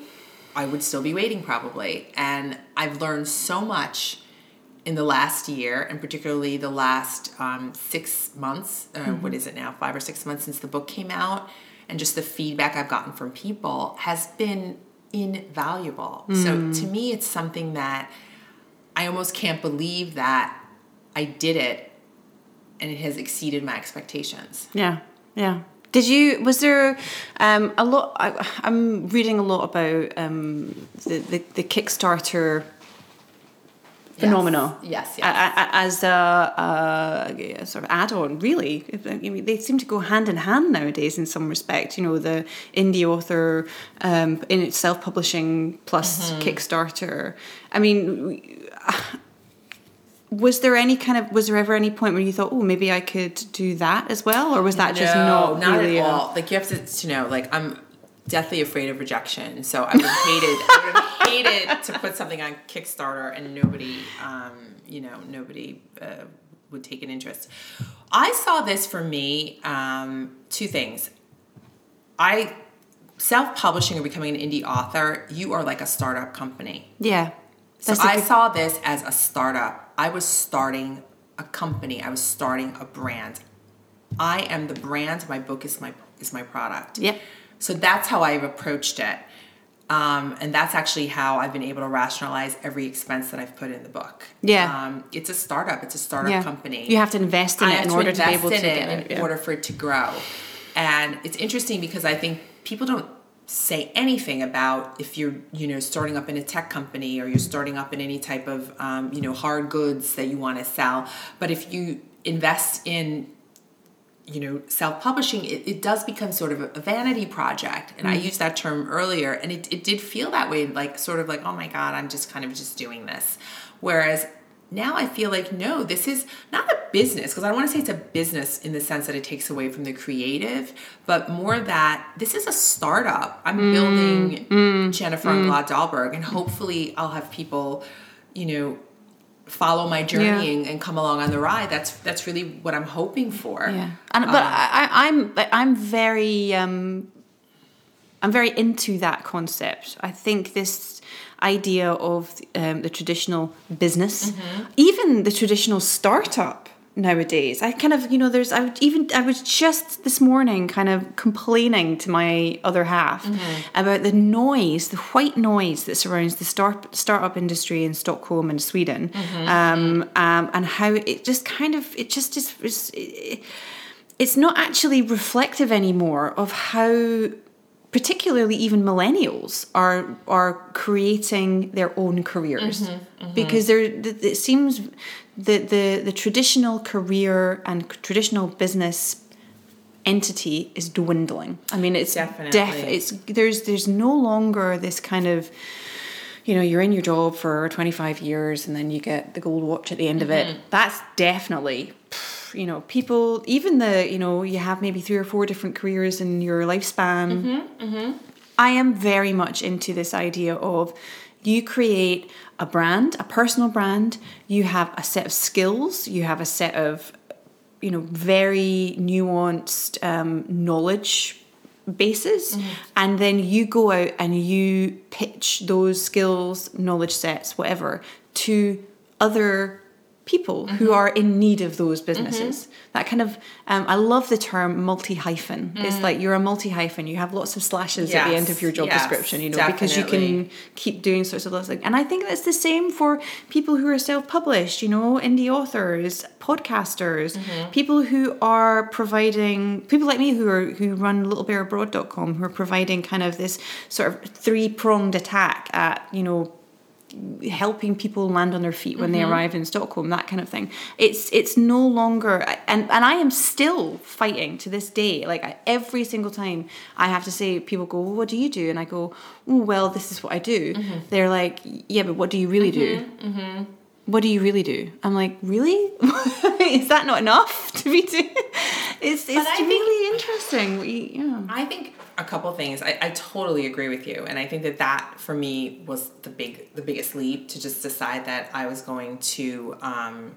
I would still be waiting probably. And I've learned so much in the last year, and particularly the last um, six months. Uh, what is it now? Five or six months since the book came out, and just the feedback I've gotten from people has been invaluable. So to me, it's something that I almost can't believe that I did it, and it has exceeded my expectations. Yeah, yeah. Did you? Was there um, a lot? I, I'm reading a lot about um, the, the the Kickstarter phenomenon. Yes, yes. a- a- As a, a sort of add-on, really. I mean, they seem to go hand in hand nowadays in some respect. You know, the indie author um, in its self-publishing plus Mm-hmm. Kickstarter. I mean. Was there any kind of was there ever any point where you thought, oh, maybe I could do that as well, or was that just No, not, not really at a- all. Like you have to, to know, like I'm deathly afraid of rejection. So I would hate it. I would have hated to put something on Kickstarter and nobody, um, you know, nobody uh, would take an interest. I saw this for me. Um, two things. I self-publishing or becoming an indie author. You are like a startup company. Yeah. So i good- saw this as a startup. I was starting a company. I was starting a brand. I am the brand. My book is my is my product. Yeah. So that's how I've approached it, um, and that's actually how I've been able to rationalize every expense that I've put in the book. Yeah. Um, it's a startup. It's a startup yeah. company. You have to invest in I it in order to be invest able to in get it it. in yeah. order for it to grow. And it's interesting because I think people don't say anything about if you're you know starting up in a tech company or you're starting up in any type of um, you know hard goods that you want to sell. But if you invest in you know self-publishing it, it does become sort of a vanity project and i Mm. used that term earlier and it, it did feel that way like sort of like oh my god i'm just kind of just doing this whereas now i feel like no this is not a business because i don't want to say it's a business in the sense that it takes away from the creative but more that this is a startup. I'm Mm. building jennifer and Glad Dahlberg and hopefully i'll have people you know follow my journey and, and come along on the ride. That's that's really what i'm hoping for. Yeah, and but I, I, I'm I'm very um, I'm very into that concept. I think this idea of um, the traditional business, even the traditional startup nowadays. I kind of you know there's I would even I was just this morning kind of complaining to my other half about the noise, the white noise that surrounds the start startup industry in Stockholm and Sweden, um, um, and how it just kind of it just is. is it's not actually reflective anymore of how particularly even millennials are are creating their own careers. Mm-hmm, mm-hmm. Because there it seems the, the the traditional career and traditional business entity is dwindling. I mean it's Definitely. def it's there's there's no longer this kind of you know you're in your job for 25 years and then you get the gold watch at the end of it. Mm-hmm. That's definitely you know people even the you know you have maybe three or four different careers in your lifespan. Mm-hmm, mm-hmm. I am very much into this idea of you create a brand a personal brand. You have a set of skills. You have a set of you know very nuanced um, knowledge bases. Mm-hmm. And then you go out and you pitch those skills knowledge sets whatever to other people Mm-hmm. who are in need of those businesses. That kind of, um, I love the term multi hyphen. It's like you're a multi hyphen. You have lots of slashes at the end Mm. Of your job yes, description, you know, because you can keep doing sorts of those things. And I think that's the same for people who are self published, you know, indie authors, podcasters, Mm-hmm. people who are providing, people like me who are who run littlebearabroad.com, who are providing kind of this sort of three pronged attack at, you know, helping people land on their feet when they mm-hmm. arrive in Stockholm, that kind of thing. It's it's no longer, and and I am still fighting to this day. Like I, every single time I have to say, people go, well, "What do you do?" And I go, oh, "Well, this is what I do." Mm-hmm. They're like, "Yeah, but what do you really do?" Mm-hmm. What do you really do? I'm like, really? is that not enough to be doing? It's it's think- really interesting. you- yeah. I think a couple things. I, I totally agree with you, and I think that that for me was the big the biggest leap to just decide that I was going to um,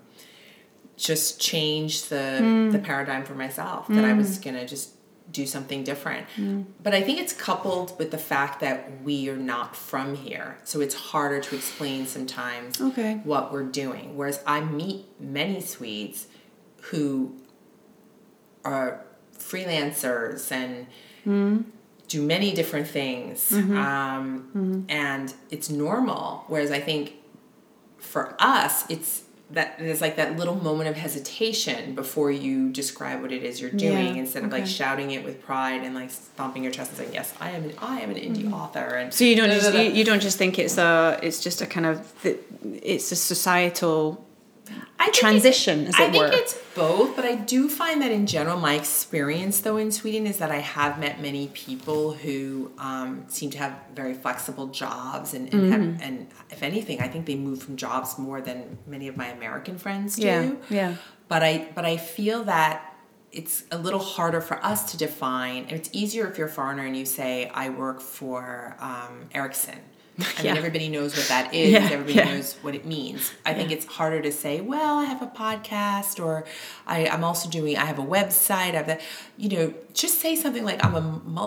just change the mm. the paradigm for myself. That I mm. was gonna just do something different. Mm. But I think it's coupled with the fact that we are not from here, so it's harder to explain sometimes Okay. what we're doing. Whereas I meet many Swedes who are freelancers and do many different things mm-hmm. um, mm-hmm. and it's normal. Whereas i think for us it's that there's like that little moment of hesitation before you describe what it is you're doing Yeah, instead of like shouting it with pride and like stomping your chest and saying yes i am an, i am an indie mm-hmm. author and So you don't da, da, just da. you, you don't just think it's a it's just a kind of it's a societal I think transition, as it I think were. it's both, but I do find that in general, my experience though in Sweden is that I have met many people who um, seem to have very flexible jobs, and and, Mm-hmm. have, and if anything, I think they move from jobs more than many of my American friends do. Yeah, yeah. But I but I feel that it's a little harder for us to define. It's easier if you're a foreigner and you say, "I work for um, Ericsson." I Yeah. mean, everybody knows what that is. Yeah, Everybody yeah. knows what it means. I think it's harder to say, well, I have a podcast or I, I'm also doing, I have a website. I have that, you know, just say something like I'm a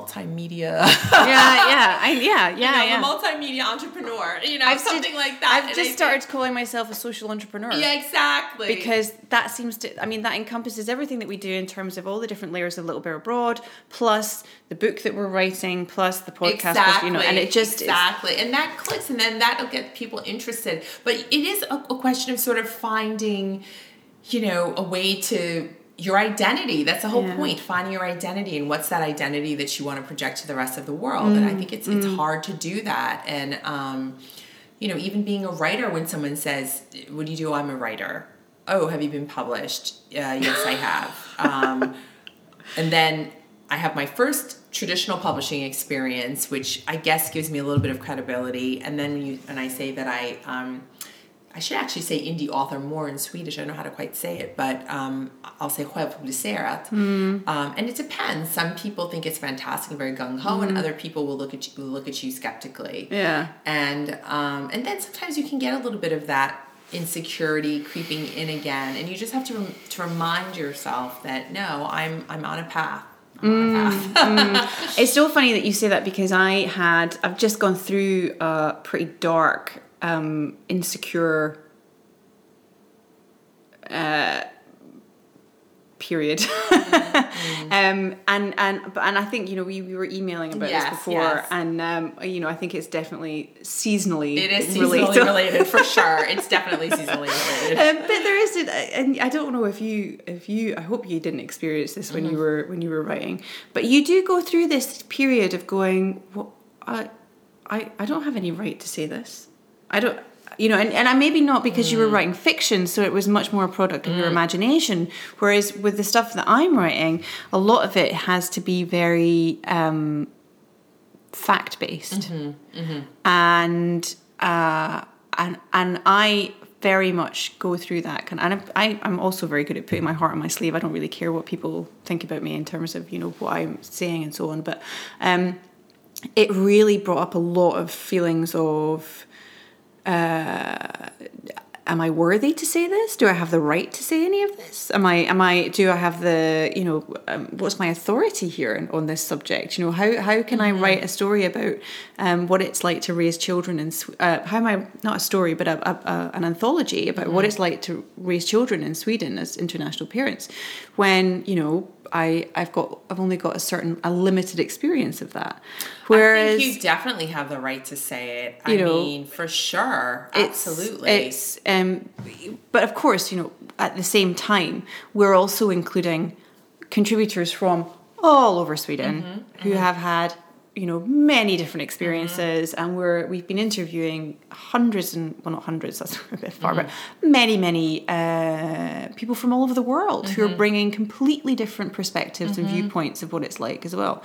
multimedia, yeah yeah I, yeah yeah you know, yeah I'm a multimedia entrepreneur, you know, I've something did- like that. I've And just think- started calling myself a social entrepreneur Yeah, exactly. because that seems to I mean that encompasses everything that we do in terms of all the different layers of Little Bear Abroad plus the book that we're writing plus the podcast plus, you know and it just exactly and that clicks and then that'll get people interested. But it is a, a question of sort of finding you know a way to your identity. That's the whole Yeah. point finding your identity and what's that identity that you want to project to the rest of the world? And i Mm, think it's it's hard to do that and um you know even being a writer when someone says what do you do? I'm a writer. Oh have you been published? Uh, yes i have. Um, and then I have my first traditional publishing experience, which I guess gives me a little bit of credibility. And then when you and I say that I, um, I should actually say indie author more in Swedish. I don't know how to quite say it, but um, I'll say självpublicerat. Um, and it depends. Some people think it's fantastic and very gung ho, and other people will look at you, will look at you skeptically. yeah And um, and then sometimes you can get a little bit of that insecurity creeping in again, and you just have to rem- to remind yourself that no, I'm I'm on a path. A path. It's so funny that you say that because I had I've just gone through a pretty dark, um, insecure uh, period. um, and and but and I think you know we, we were emailing about Yes, this before, yes. and um, you know I think it's definitely seasonally It is seasonally related. related. for sure. It's definitely seasonally related. Um, but there is, a, and I don't know if you, if you, I hope you didn't experience this when Mm-hmm. you were when you were writing, but you do go through this period of going, well, I, I, I don't have any right to say this. I don't, you know, and, and I maybe not because Mm. you were writing fiction, so it was much more a product of your imagination. Whereas with the stuff that I'm writing, a lot of it has to be very um, fact based, Mm-hmm. and uh, and and I very much go through that kind and I, I'm also very good at putting my heart on my sleeve. I don't really care what people think about me in terms of you know what I'm saying and so on. But um, it really brought up a lot of feelings of uh, am I worthy to say this? Do I have the right to say any of this? Am I am I do I have the you know um, what's my authority here on this subject? You know how how can I write a story about um, what it's like to raise children in uh, how am I not a story but a, a, a, an anthology about what it's like to raise children in Sweden as international parents when you know I I've got I've only got a certain a limited experience of that. Whereas I think you definitely have the right to say it. I You know, mean, for sure, it's, absolutely. It's um, but of course, you know, at the same time, we're also including contributors from all over Sweden Mm-hmm, who have had you know many different experiences and we're we've been interviewing hundreds and well not hundreds that's a bit far Mm-hmm. but many many uh, people from all over the world who Mm-hmm. are bringing completely different perspectives and viewpoints of what it's like as well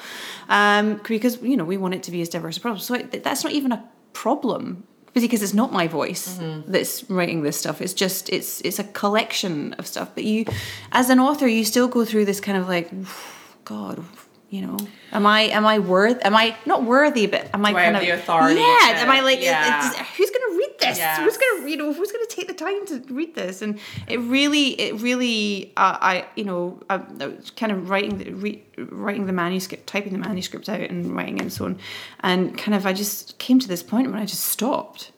um, because you know we want it to be as diverse as possible so it, that's not even a problem because it's not my voice Mm-hmm. that's writing this stuff it's just it's it's a collection of stuff but you as an author you still go through this kind of like god you know am i am i worth am i not worthy but am i Do I kind have of the authority yeah am i like yeah. is- who's gonna read this Yes. who's gonna you know who's gonna take the time to read this and it really it really uh, i you know I, I was kind of writing the re, writing the manuscript typing the manuscript out and writing it and so on and kind of i just came to this point when i just stopped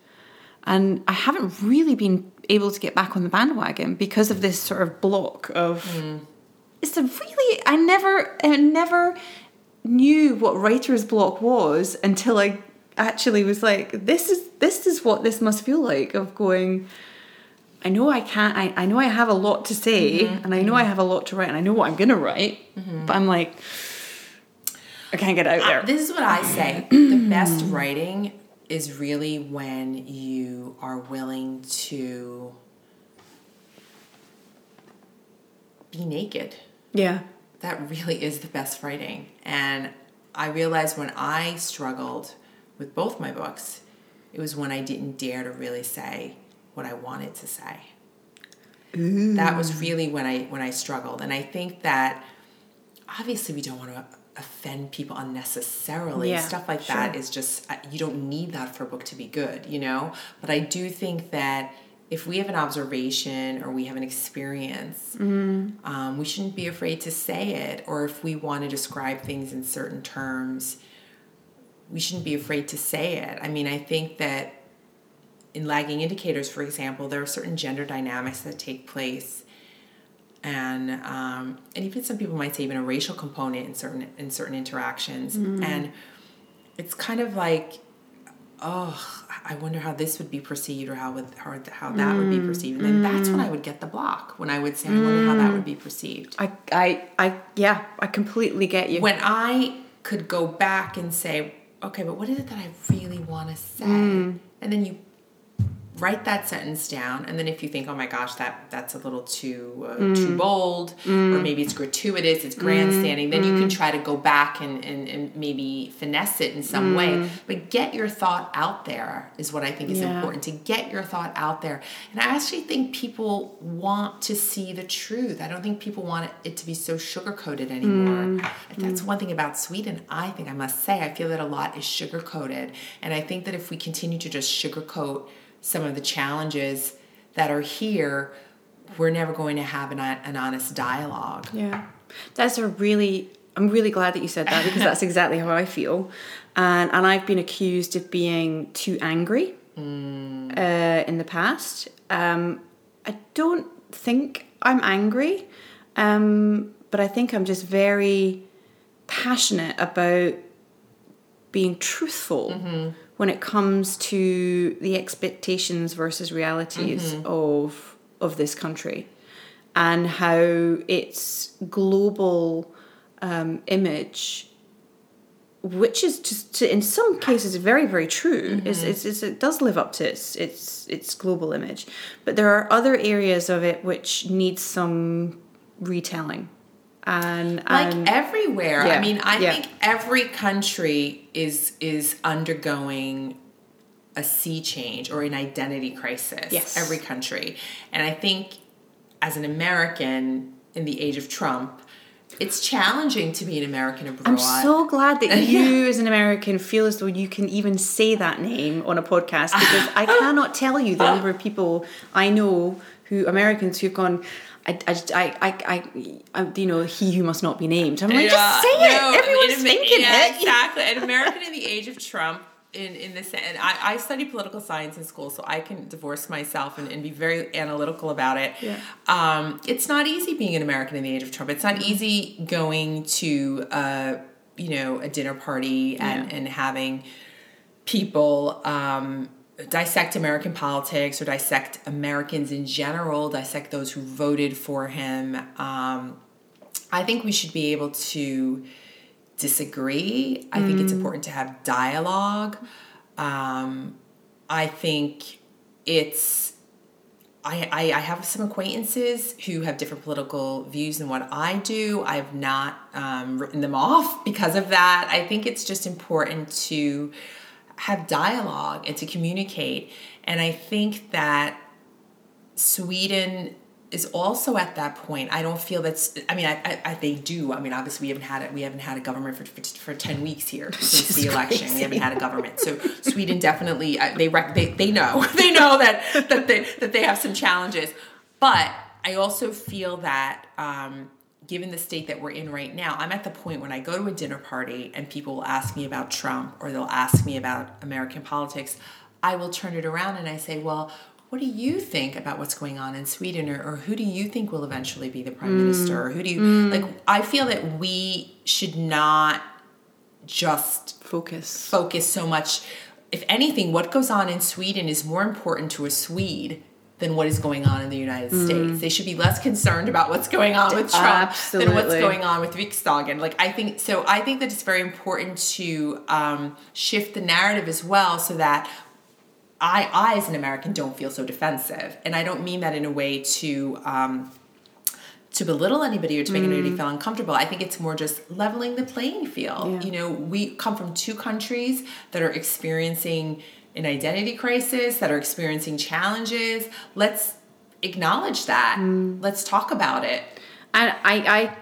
and I haven't really been able to get back on the bandwagon because of this sort of block of. It's a really I never I never knew what writer's block was until I actually was like, this is this is what this must feel like of going. I know I can't. I, I know I have a lot to say, and I know I have a lot to write, and I know what I'm gonna write. But I'm like, I can't get out there. Uh, this is what I say. the best writing is really when you are willing to be naked. Yeah. That really is the best writing. And I realized when I struggled with both my books, it was when I didn't dare to really say what I wanted to say. That was really when I when I struggled. And I think that obviously we don't want to offend people unnecessarily. Yeah, Stuff like that sure. is just uh, you don't need that for a book to be good, you know? But I do think that if we have an observation or we have an experience, um, we shouldn't be afraid to say it. Or if we want to describe things in certain terms, we shouldn't be afraid to say it. I mean, I think that in lagging indicators, for example, there are certain gender dynamics that take place, and um, and even some people might say even a racial component in certain in certain interactions, and it's kind of like, oh, I wonder how this would be perceived or how would or how that would be perceived, and then that's when I would get the block when I would say, I wonder how that would be perceived I, I, I, yeah, I completely get you. when I could go back and say, okay, but what is it that I really want to say? Mm. And then you write that sentence down, and then if you think, oh my gosh, that that's a little too uh, Mm. too bold, or maybe it's gratuitous, it's grandstanding, then Mm. you can try to go back and, and, and maybe finesse it in some Mm. way. But get your thought out there is what I think is Yeah. important to get your thought out there. And I actually think people want to see the truth. I don't think people want it, it to be so sugar coated anymore. Mm. That's one thing about Sweden. I think I must say I feel that a lot is sugar coated, and I think that if we continue to just sugarcoat some of the challenges that are here, we're never going to have an, an honest dialogue. Yeah, that's a really. I'm really glad that you said that because that's exactly how I feel, and and I've been accused of being too angry uh, in the past. Um, I don't think I'm angry, um, but I think I'm just very passionate about being truthful when it comes to the expectations versus realities of of this country and how its global um, image which is just to, in some cases very very true. Is, is, is it does live up to its its its global image. But there are other areas of it which need some retelling and Like um, everywhere. Yeah, I mean, I yeah. think every country is is undergoing a sea change or an identity crisis. Yes. Every country. And I think as an American in the age of Trump, it's challenging to be an American abroad. I'm so glad that you, as an American, feel as though you can even say that name on a podcast because I cannot tell you the number of people I know who Americans who've gone. I, I, I, I, I, you know, he who must not be named. I'm like, just say it. Everyone's in, thinking yeah, it. Exactly. An American in the age of Trump in in this and I, I studied political science in school so i can divorce myself and, and be very analytical about it Yeah. um, it's not easy being an american in the age of trump it's not Mm-hmm. easy going to uh, you know a dinner party and Yeah. and having people um, dissect american politics or dissect americans in general dissect those who voted for him um, i think we should be able to disagree. I think it's important to have dialogue. Um, I think it's. I, I, I have some acquaintances who have different political views than what I do. I've not um, written them off because of that. I think it's just important to have dialogue and to communicate. And I think that Sweden is also at that point. I don't feel that's. I mean, I, I, I they do. I mean, obviously we haven't had it. We haven't had a government for, for, for ten weeks here since the election. We haven't had a government. So Sweden definitely uh, they rec- they they know they know that that they that they have some challenges. But I also feel that. Um, Given the state that we're in right now, I'm at the point when I go to a dinner party and people will ask me about Trump or they'll ask me about American politics. I will turn it around and I say, well, what do you think about what's going on in Sweden or, or who do you think will eventually be the prime mm. minister or who do you mm. like I feel that we should not just Focus. focus so much if anything what goes on in Sweden is more important to a Swede than what is going on in the United States. They should be less concerned about what's going on with Trump than what's going on with Riksdagen. Like I think so I think that it's very important to um, shift the narrative as well so that I, I as an American don't feel so defensive, and I don't mean that in a way to um, to belittle anybody or to make anybody feel uncomfortable. I think it's more just leveling the playing field. Yeah. You know, we come from two countries that are experiencing an identity crisis, that are experiencing challenges. Let's acknowledge that. Let's talk about it. And I, I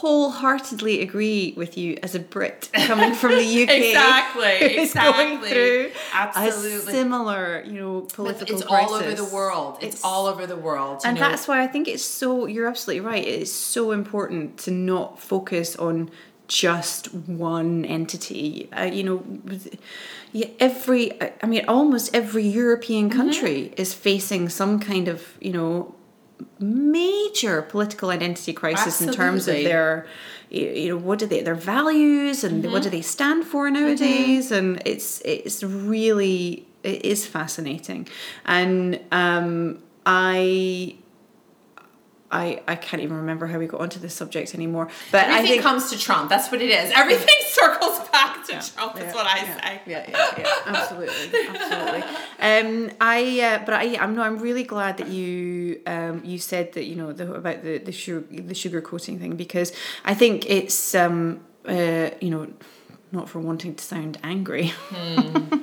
wholeheartedly agree with you as a Brit coming from the UK. Exactly, who's going through Absolutely. a similar, you know, political It's all over the world. It's, all over the world. you and know. that's why I think it's so. You're absolutely right. It's so important to not focus on just one entity. Uh, you know, yeah, every. I mean, almost every European Mm-hmm. country is facing some kind of you know major political identity crisis in terms of their you know what do they their values and Mm-hmm. what do they stand for nowadays and it's it's really it is fascinating and um i I, I can't even remember how we got onto this subject anymore, but I Everything think comes to Trump. That's what it is. Everything circles Trump. Is what I yeah, say. Yeah, yeah, yeah, absolutely, absolutely. Um, I, uh, but I, I'm no, I'm really glad that you, um, you said that you know the, about the the sugar the sugar coating thing because I think it's um, uh, you know, not for wanting to sound angry. um,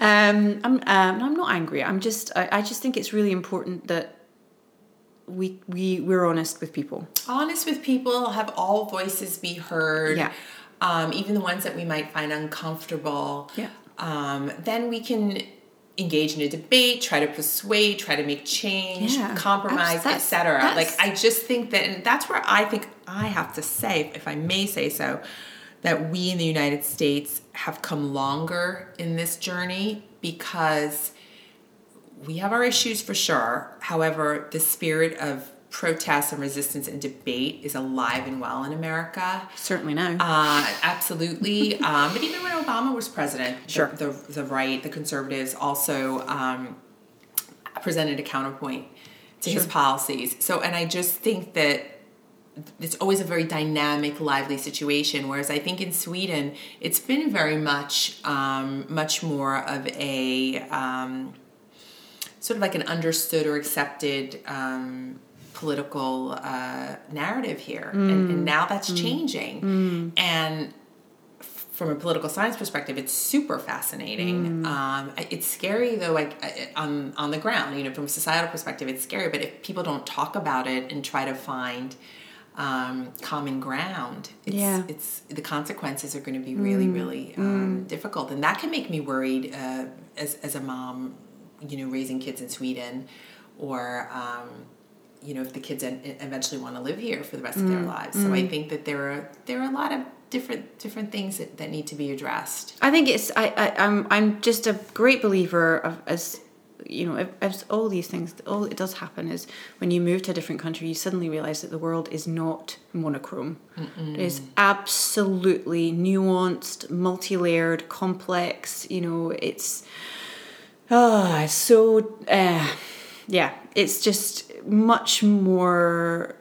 I'm, um, I'm not angry. I'm just, I, I just think it's really important that we we we're honest with people. Honest with people, have all voices be heard. Yeah. Um, even the ones that we might find uncomfortable. Yeah. Um, then we can engage in a debate, try to persuade, try to make change, Yeah. compromise, etc. Like I just think that, and that's where I think I have to say, if I may say so, that we in the United States have come longer in this journey because we have our issues for sure. However, the spirit of protest and resistance and debate is alive and well in America. Certainly now. Uh, absolutely. um, but even when Obama was president, the- Sure. the, the, right, the conservatives also um, presented a counterpoint to his policies. So, and I just think that it's always a very dynamic, lively situation. Whereas I think in Sweden, it's been very much, um, much more of a um, sort of like an understood or accepted um, political uh, narrative here, and, and now that's changing. And from a political science perspective, it's super fascinating. Um, it's scary though, like on on the ground. You know, from a societal perspective, it's scary. But if people don't talk about it and try to find um, common ground, it's, Yeah. it's the consequences are going to be really, really um, difficult, and that can make me worried uh, as as a mom, you know, raising kids in Sweden, or um, you know, if the kids eventually want to live here for the rest of their mm, lives. So I mm. think that there are there are a lot of different different things that, that need to be addressed. I think it's I, I I'm I'm just a great believer of as you know if, as all these things all it does happen is when you move to a different country you suddenly realize that the world is not monochrome it is absolutely nuanced multi-layered complex you know it's oh it's so uh, yeah it's just much more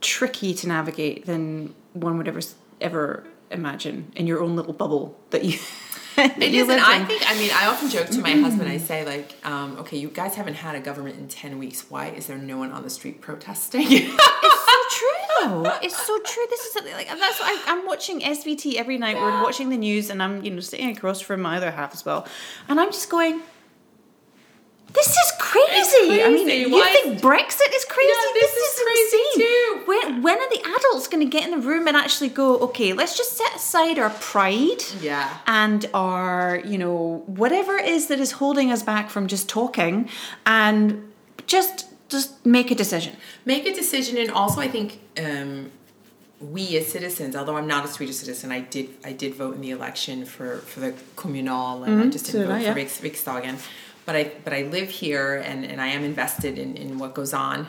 tricky to navigate than one would ever ever imagine in your own little bubble that you. that It you is, and I think, I mean, I often joke to my husband, I say, like, um, okay, you guys haven't had a government in 10 weeks. Why is there no one on the street protesting? it's so true. It's so true. This is something like and that's I, I'm watching SVT every night. We're watching the news, and I'm you know sitting across from my other half as well, and I'm just going. This is crazy. I mean, crazy. you Why think Brexit is crazy? Yeah, this is crazy insane. too. When when are the adults going to get in the room and actually go? Okay, let's just set aside our pride. Yeah. And our you know whatever it is that is holding us back from just talking, and just just make a decision. Make a decision, and also, I think um, we as citizens, although I'm not a Swedish citizen, I did I did vote in the election for, for the communal, and I just didn't did vote I, yeah. for Riks, Riksdagen. But I but I live here, and, and I am invested in, in what goes on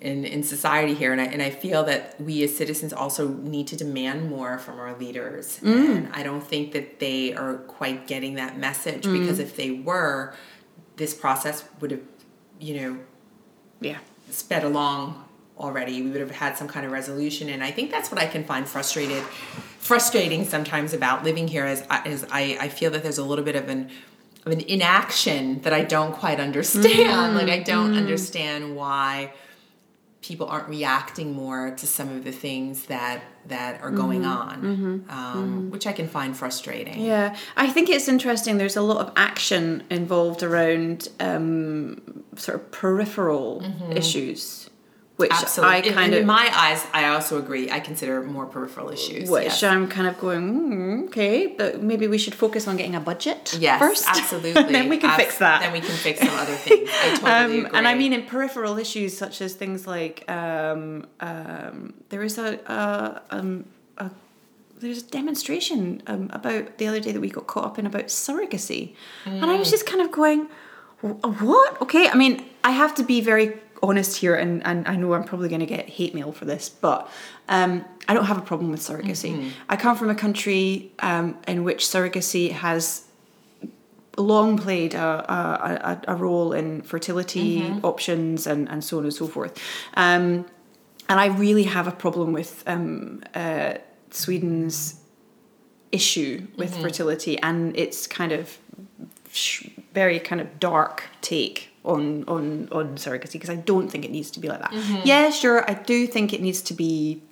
in, in society here, and I and I feel that we as citizens also need to demand more from our leaders, mm. and I don't think that they are quite getting that message mm. because if they were, this process would have, you know, Yeah. sped along already. We would have had some kind of resolution. And i think that's what i can find frustrated frustrating sometimes about living here is, is I, I feel that there's a little bit of an of an inaction that i don't quite understand. Like i don't mm-hmm. understand why people aren't reacting more to some of the things that that are going mm-hmm. on mm-hmm. um, which i can find frustrating. Yeah, I think it's interesting. There's a lot of action involved around um, sort of peripheral issues, which absolutely I In- kind in, of, my eyes i also agree i consider more peripheral issues which yes. I'm kind of going, mm, okay, but maybe we should focus on getting a budget Yes, first. absolutely. then we can Abs- fix that. Then we can fix some other things. I totally um, agree. and I mean in peripheral issues such as things like um, um, there is a, a, um, a there's a demonstration um, about the other day that we got caught up in about surrogacy, and I was just kind of going, what? Okay, I mean I have to be very honest here, and, and I know I'm probably going to get hate mail for this, but um, I don't have a problem with surrogacy. I come from a country um, in which surrogacy has long played a, a, a, role in fertility options and, and so on and so forth. Um, and I really have a problem with um, uh, Sweden's issue with fertility and its kind of sh- very kind of dark take on on on surrogacy because I don't think it needs to be like that. Mm-hmm. Yeah, sure, I do think it needs to be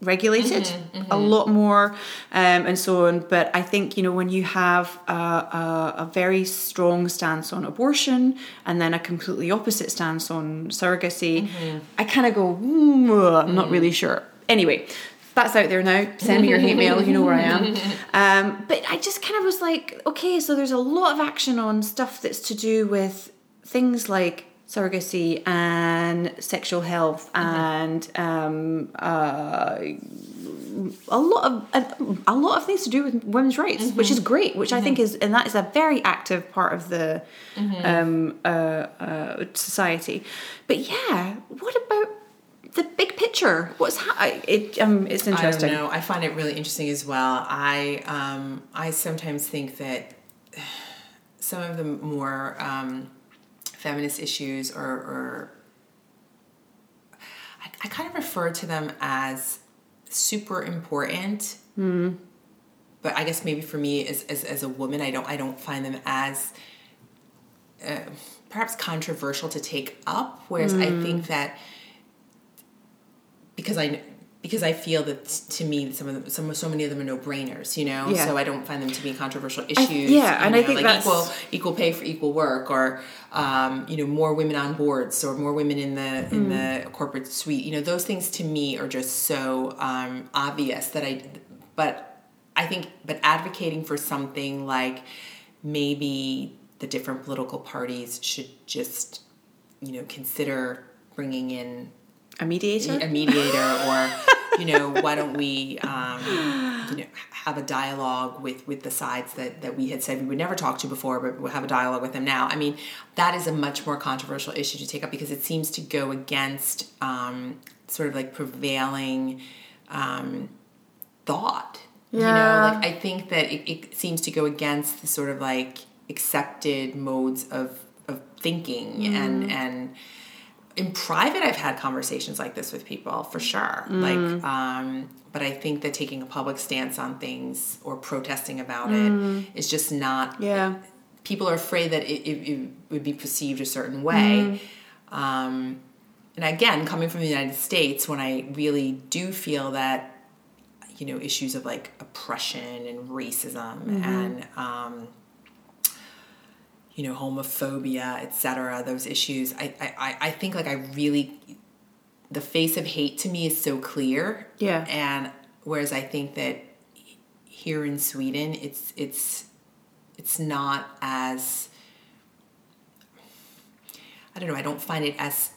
regulated mm-hmm, mm-hmm. a lot more um, and so on. But I think you know when you have a, a, a very strong stance on abortion and then a completely opposite stance on surrogacy, I kind of go, "Mm, I'm not really sure. Anyway. That's out there now. Send me your hate mail. You know where I am. Um, but I just kind of was like, okay, so there's a lot of action on stuff that's to do with things like surrogacy and sexual health and um, uh, a lot of a, a lot of things to do with women's rights, which is great. Which I think is and that is a very active part of the um, uh, uh, society. But yeah, what about the big picture? What's ha- it? Um, it's I interesting. don't know. I find it really interesting as well. I um, I sometimes think that some of the more um, feminist issues or, or I, I kind of refer to them as super important. But I guess maybe for me as, as, as a woman, I don't I don't find them as uh, perhaps controversial to take up. Whereas I think that because I because I feel that to me some of them, some so many of them are no brainers, you know. Yeah. So I don't find them to be controversial issues. yeah, you and I think like that's- equal equal pay for equal work, or um, you know more women on boards, or more women in the in Mm. the corporate suite. You know those things to me are just so um, obvious that I. But I think, but advocating for something like maybe the different political parties should just you know consider bringing in A mediator? a mediator or you know why don't we um, you know have a dialogue with with the sides that that we had said we would never talk to before but we'll have a dialogue with them now. I mean that is a much more controversial issue to take up because it seems to go against um, sort of like prevailing um, thought. You know like i think that it, it seems to go against the sort of like accepted modes of of thinking and and in private i've had conversations like this with people for sure. Like um but i think that taking a public stance on things or protesting about it is just not Yeah. people are afraid that it, it, it would be perceived a certain way. Um and again coming from the united states when i really do feel that you know issues of like oppression and racism and um you know homophobia etc those issues I, I I- think like i really the face of hate to me is so clear Yeah. and whereas i think that here in sweden it's it's it's not as i don't know i don't find it as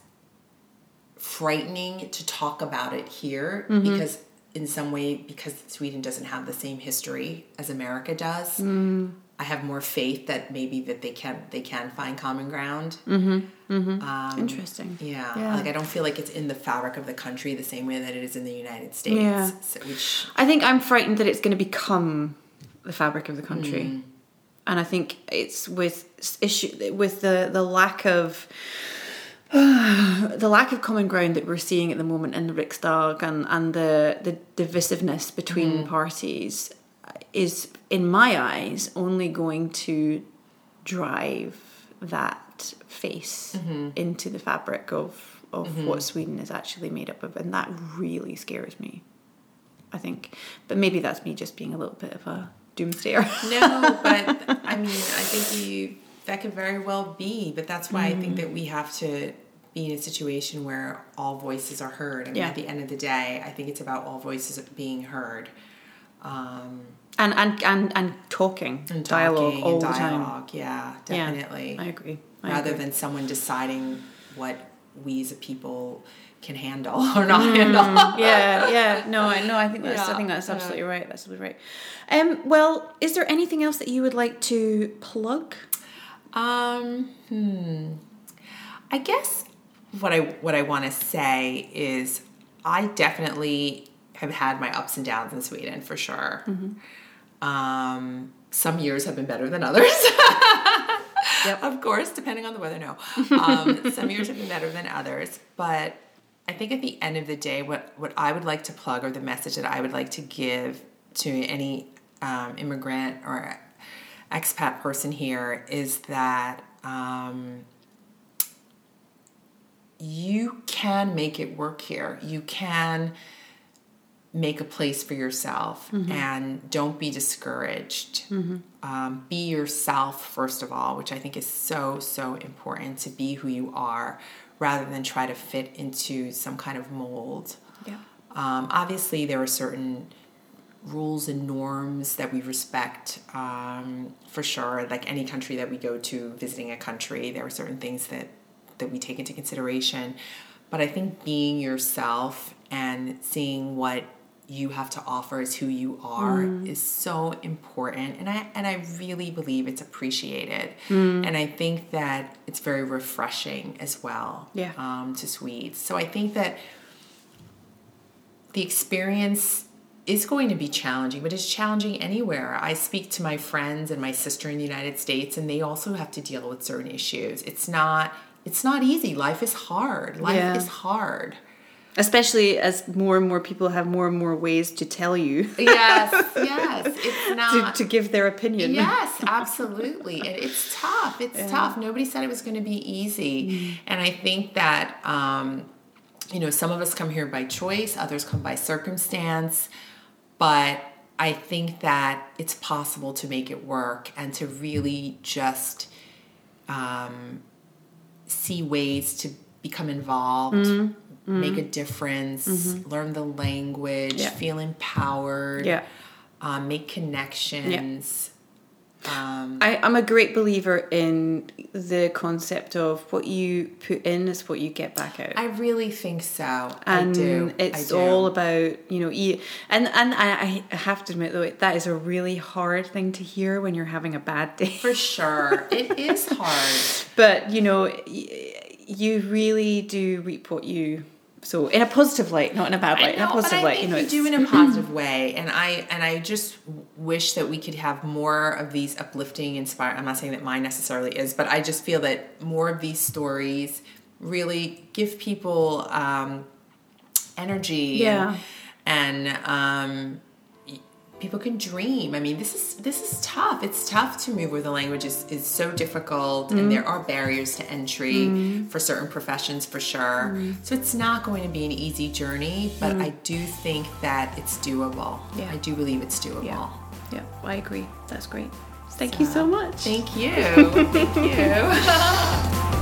frightening to talk about it here Mm-hmm. because in some way because sweden doesn't have the same history as america does Mm. I have more faith that maybe that they can they can find common ground Interesting. yeah, Yeah. like i don't feel like it's in the fabric of the country the same way that it is in the united states Yeah. so, which I think I'm frightened that it's going to become the fabric of the country, Mm. and I think it's with issue with the the lack of the lack of common ground that we're seeing at the moment in the Riksdag and and the the divisiveness between Mm. parties is, in my eyes, only going to drive that face Mm-hmm. into the fabric of of what Sweden is actually made up of, and that really scares me. I think, but maybe that's me just being a little bit of a doomsayer. no but i mean i think you that could very well be but that's why i think that we have to be in a situation where all voices are heard i mean Yeah. at the end of the day i think it's about all voices being heard um and and and and talking, and dialogue talking all and the time. dialogue yeah definitely Yeah, I agree. I rather agree. than someone deciding what we as a people can handle or not handle yeah, yeah. No, I no, I think that's I think that's yeah. absolutely right. That's absolutely right. Um, well, is there anything else that you would like to plug? Um, hmm. I guess what I what I want to say is I definitely have had my ups and downs in Sweden for sure. Um, some years have been better than others. Yep. Of course, depending on the weather. No, um, some years have been better than others, but I think at the end of the day, what what I would like to plug or the message that I would like to give to any um, immigrant or expat person here is that um, you can make it work here. You can make a place for yourself and don't be discouraged. Um, be yourself, first of all, which I think is so, so important to be who you are rather than try to fit into some kind of mold. Yeah. Um, obviously, there are certain rules and norms that we respect um, for sure. Like any country that we go to, visiting a country, there are certain things that that we take into consideration. But I think being yourself and seeing what you have to offer as who you are is so important and I and I really believe it's appreciated and I think that it's very refreshing as well Yeah. um, to Swedes so I think that the experience is going to be challenging, but it's challenging anywhere. I speak to my friends and my sister in the United States, and they also have to deal with certain issues. It's not it's not easy. Life is hard. Life Yeah. is hard. Especially as more and more people have more and more ways to tell you Yes, yes. It's to, not to give their opinion. Yes, absolutely. And it's tough. It's tough. Nobody said it was going to be easy. Mm-hmm. And I think that, um, you know, some of us come here by choice, others come by circumstance, but I think that it's possible to make it work and to really just um, see ways to become involved, Mm-hmm. Make a difference, learn the language, Yeah. feel empowered, Yeah. um, make connections. Um, I, I'm a great believer in the concept of what you put in is what you get back out. I really think so. and I do. it's I do. all about you know you and and I, I have to admit though that is a really hard thing to hear when you're having a bad day for sure. it is hard. but you know y- you really do reap what you sow in a positive light not in a bad light in a positive light you know you do in a positive way, and I and I just wish that we could have more of these uplifting, inspire. I'm not saying that mine necessarily is, but I just feel that more of these stories really give people um, energy. Yeah. and, and um, people can dream. I mean, this is this is tough. It's tough to move where the language is, is so difficult, and there are barriers to entry for certain professions for sure. So it's not going to be an easy journey, but I do think that it's doable. Yeah. I do believe it's doable. yeah yeah I agree that's great thank you so much Thank you. Thank you.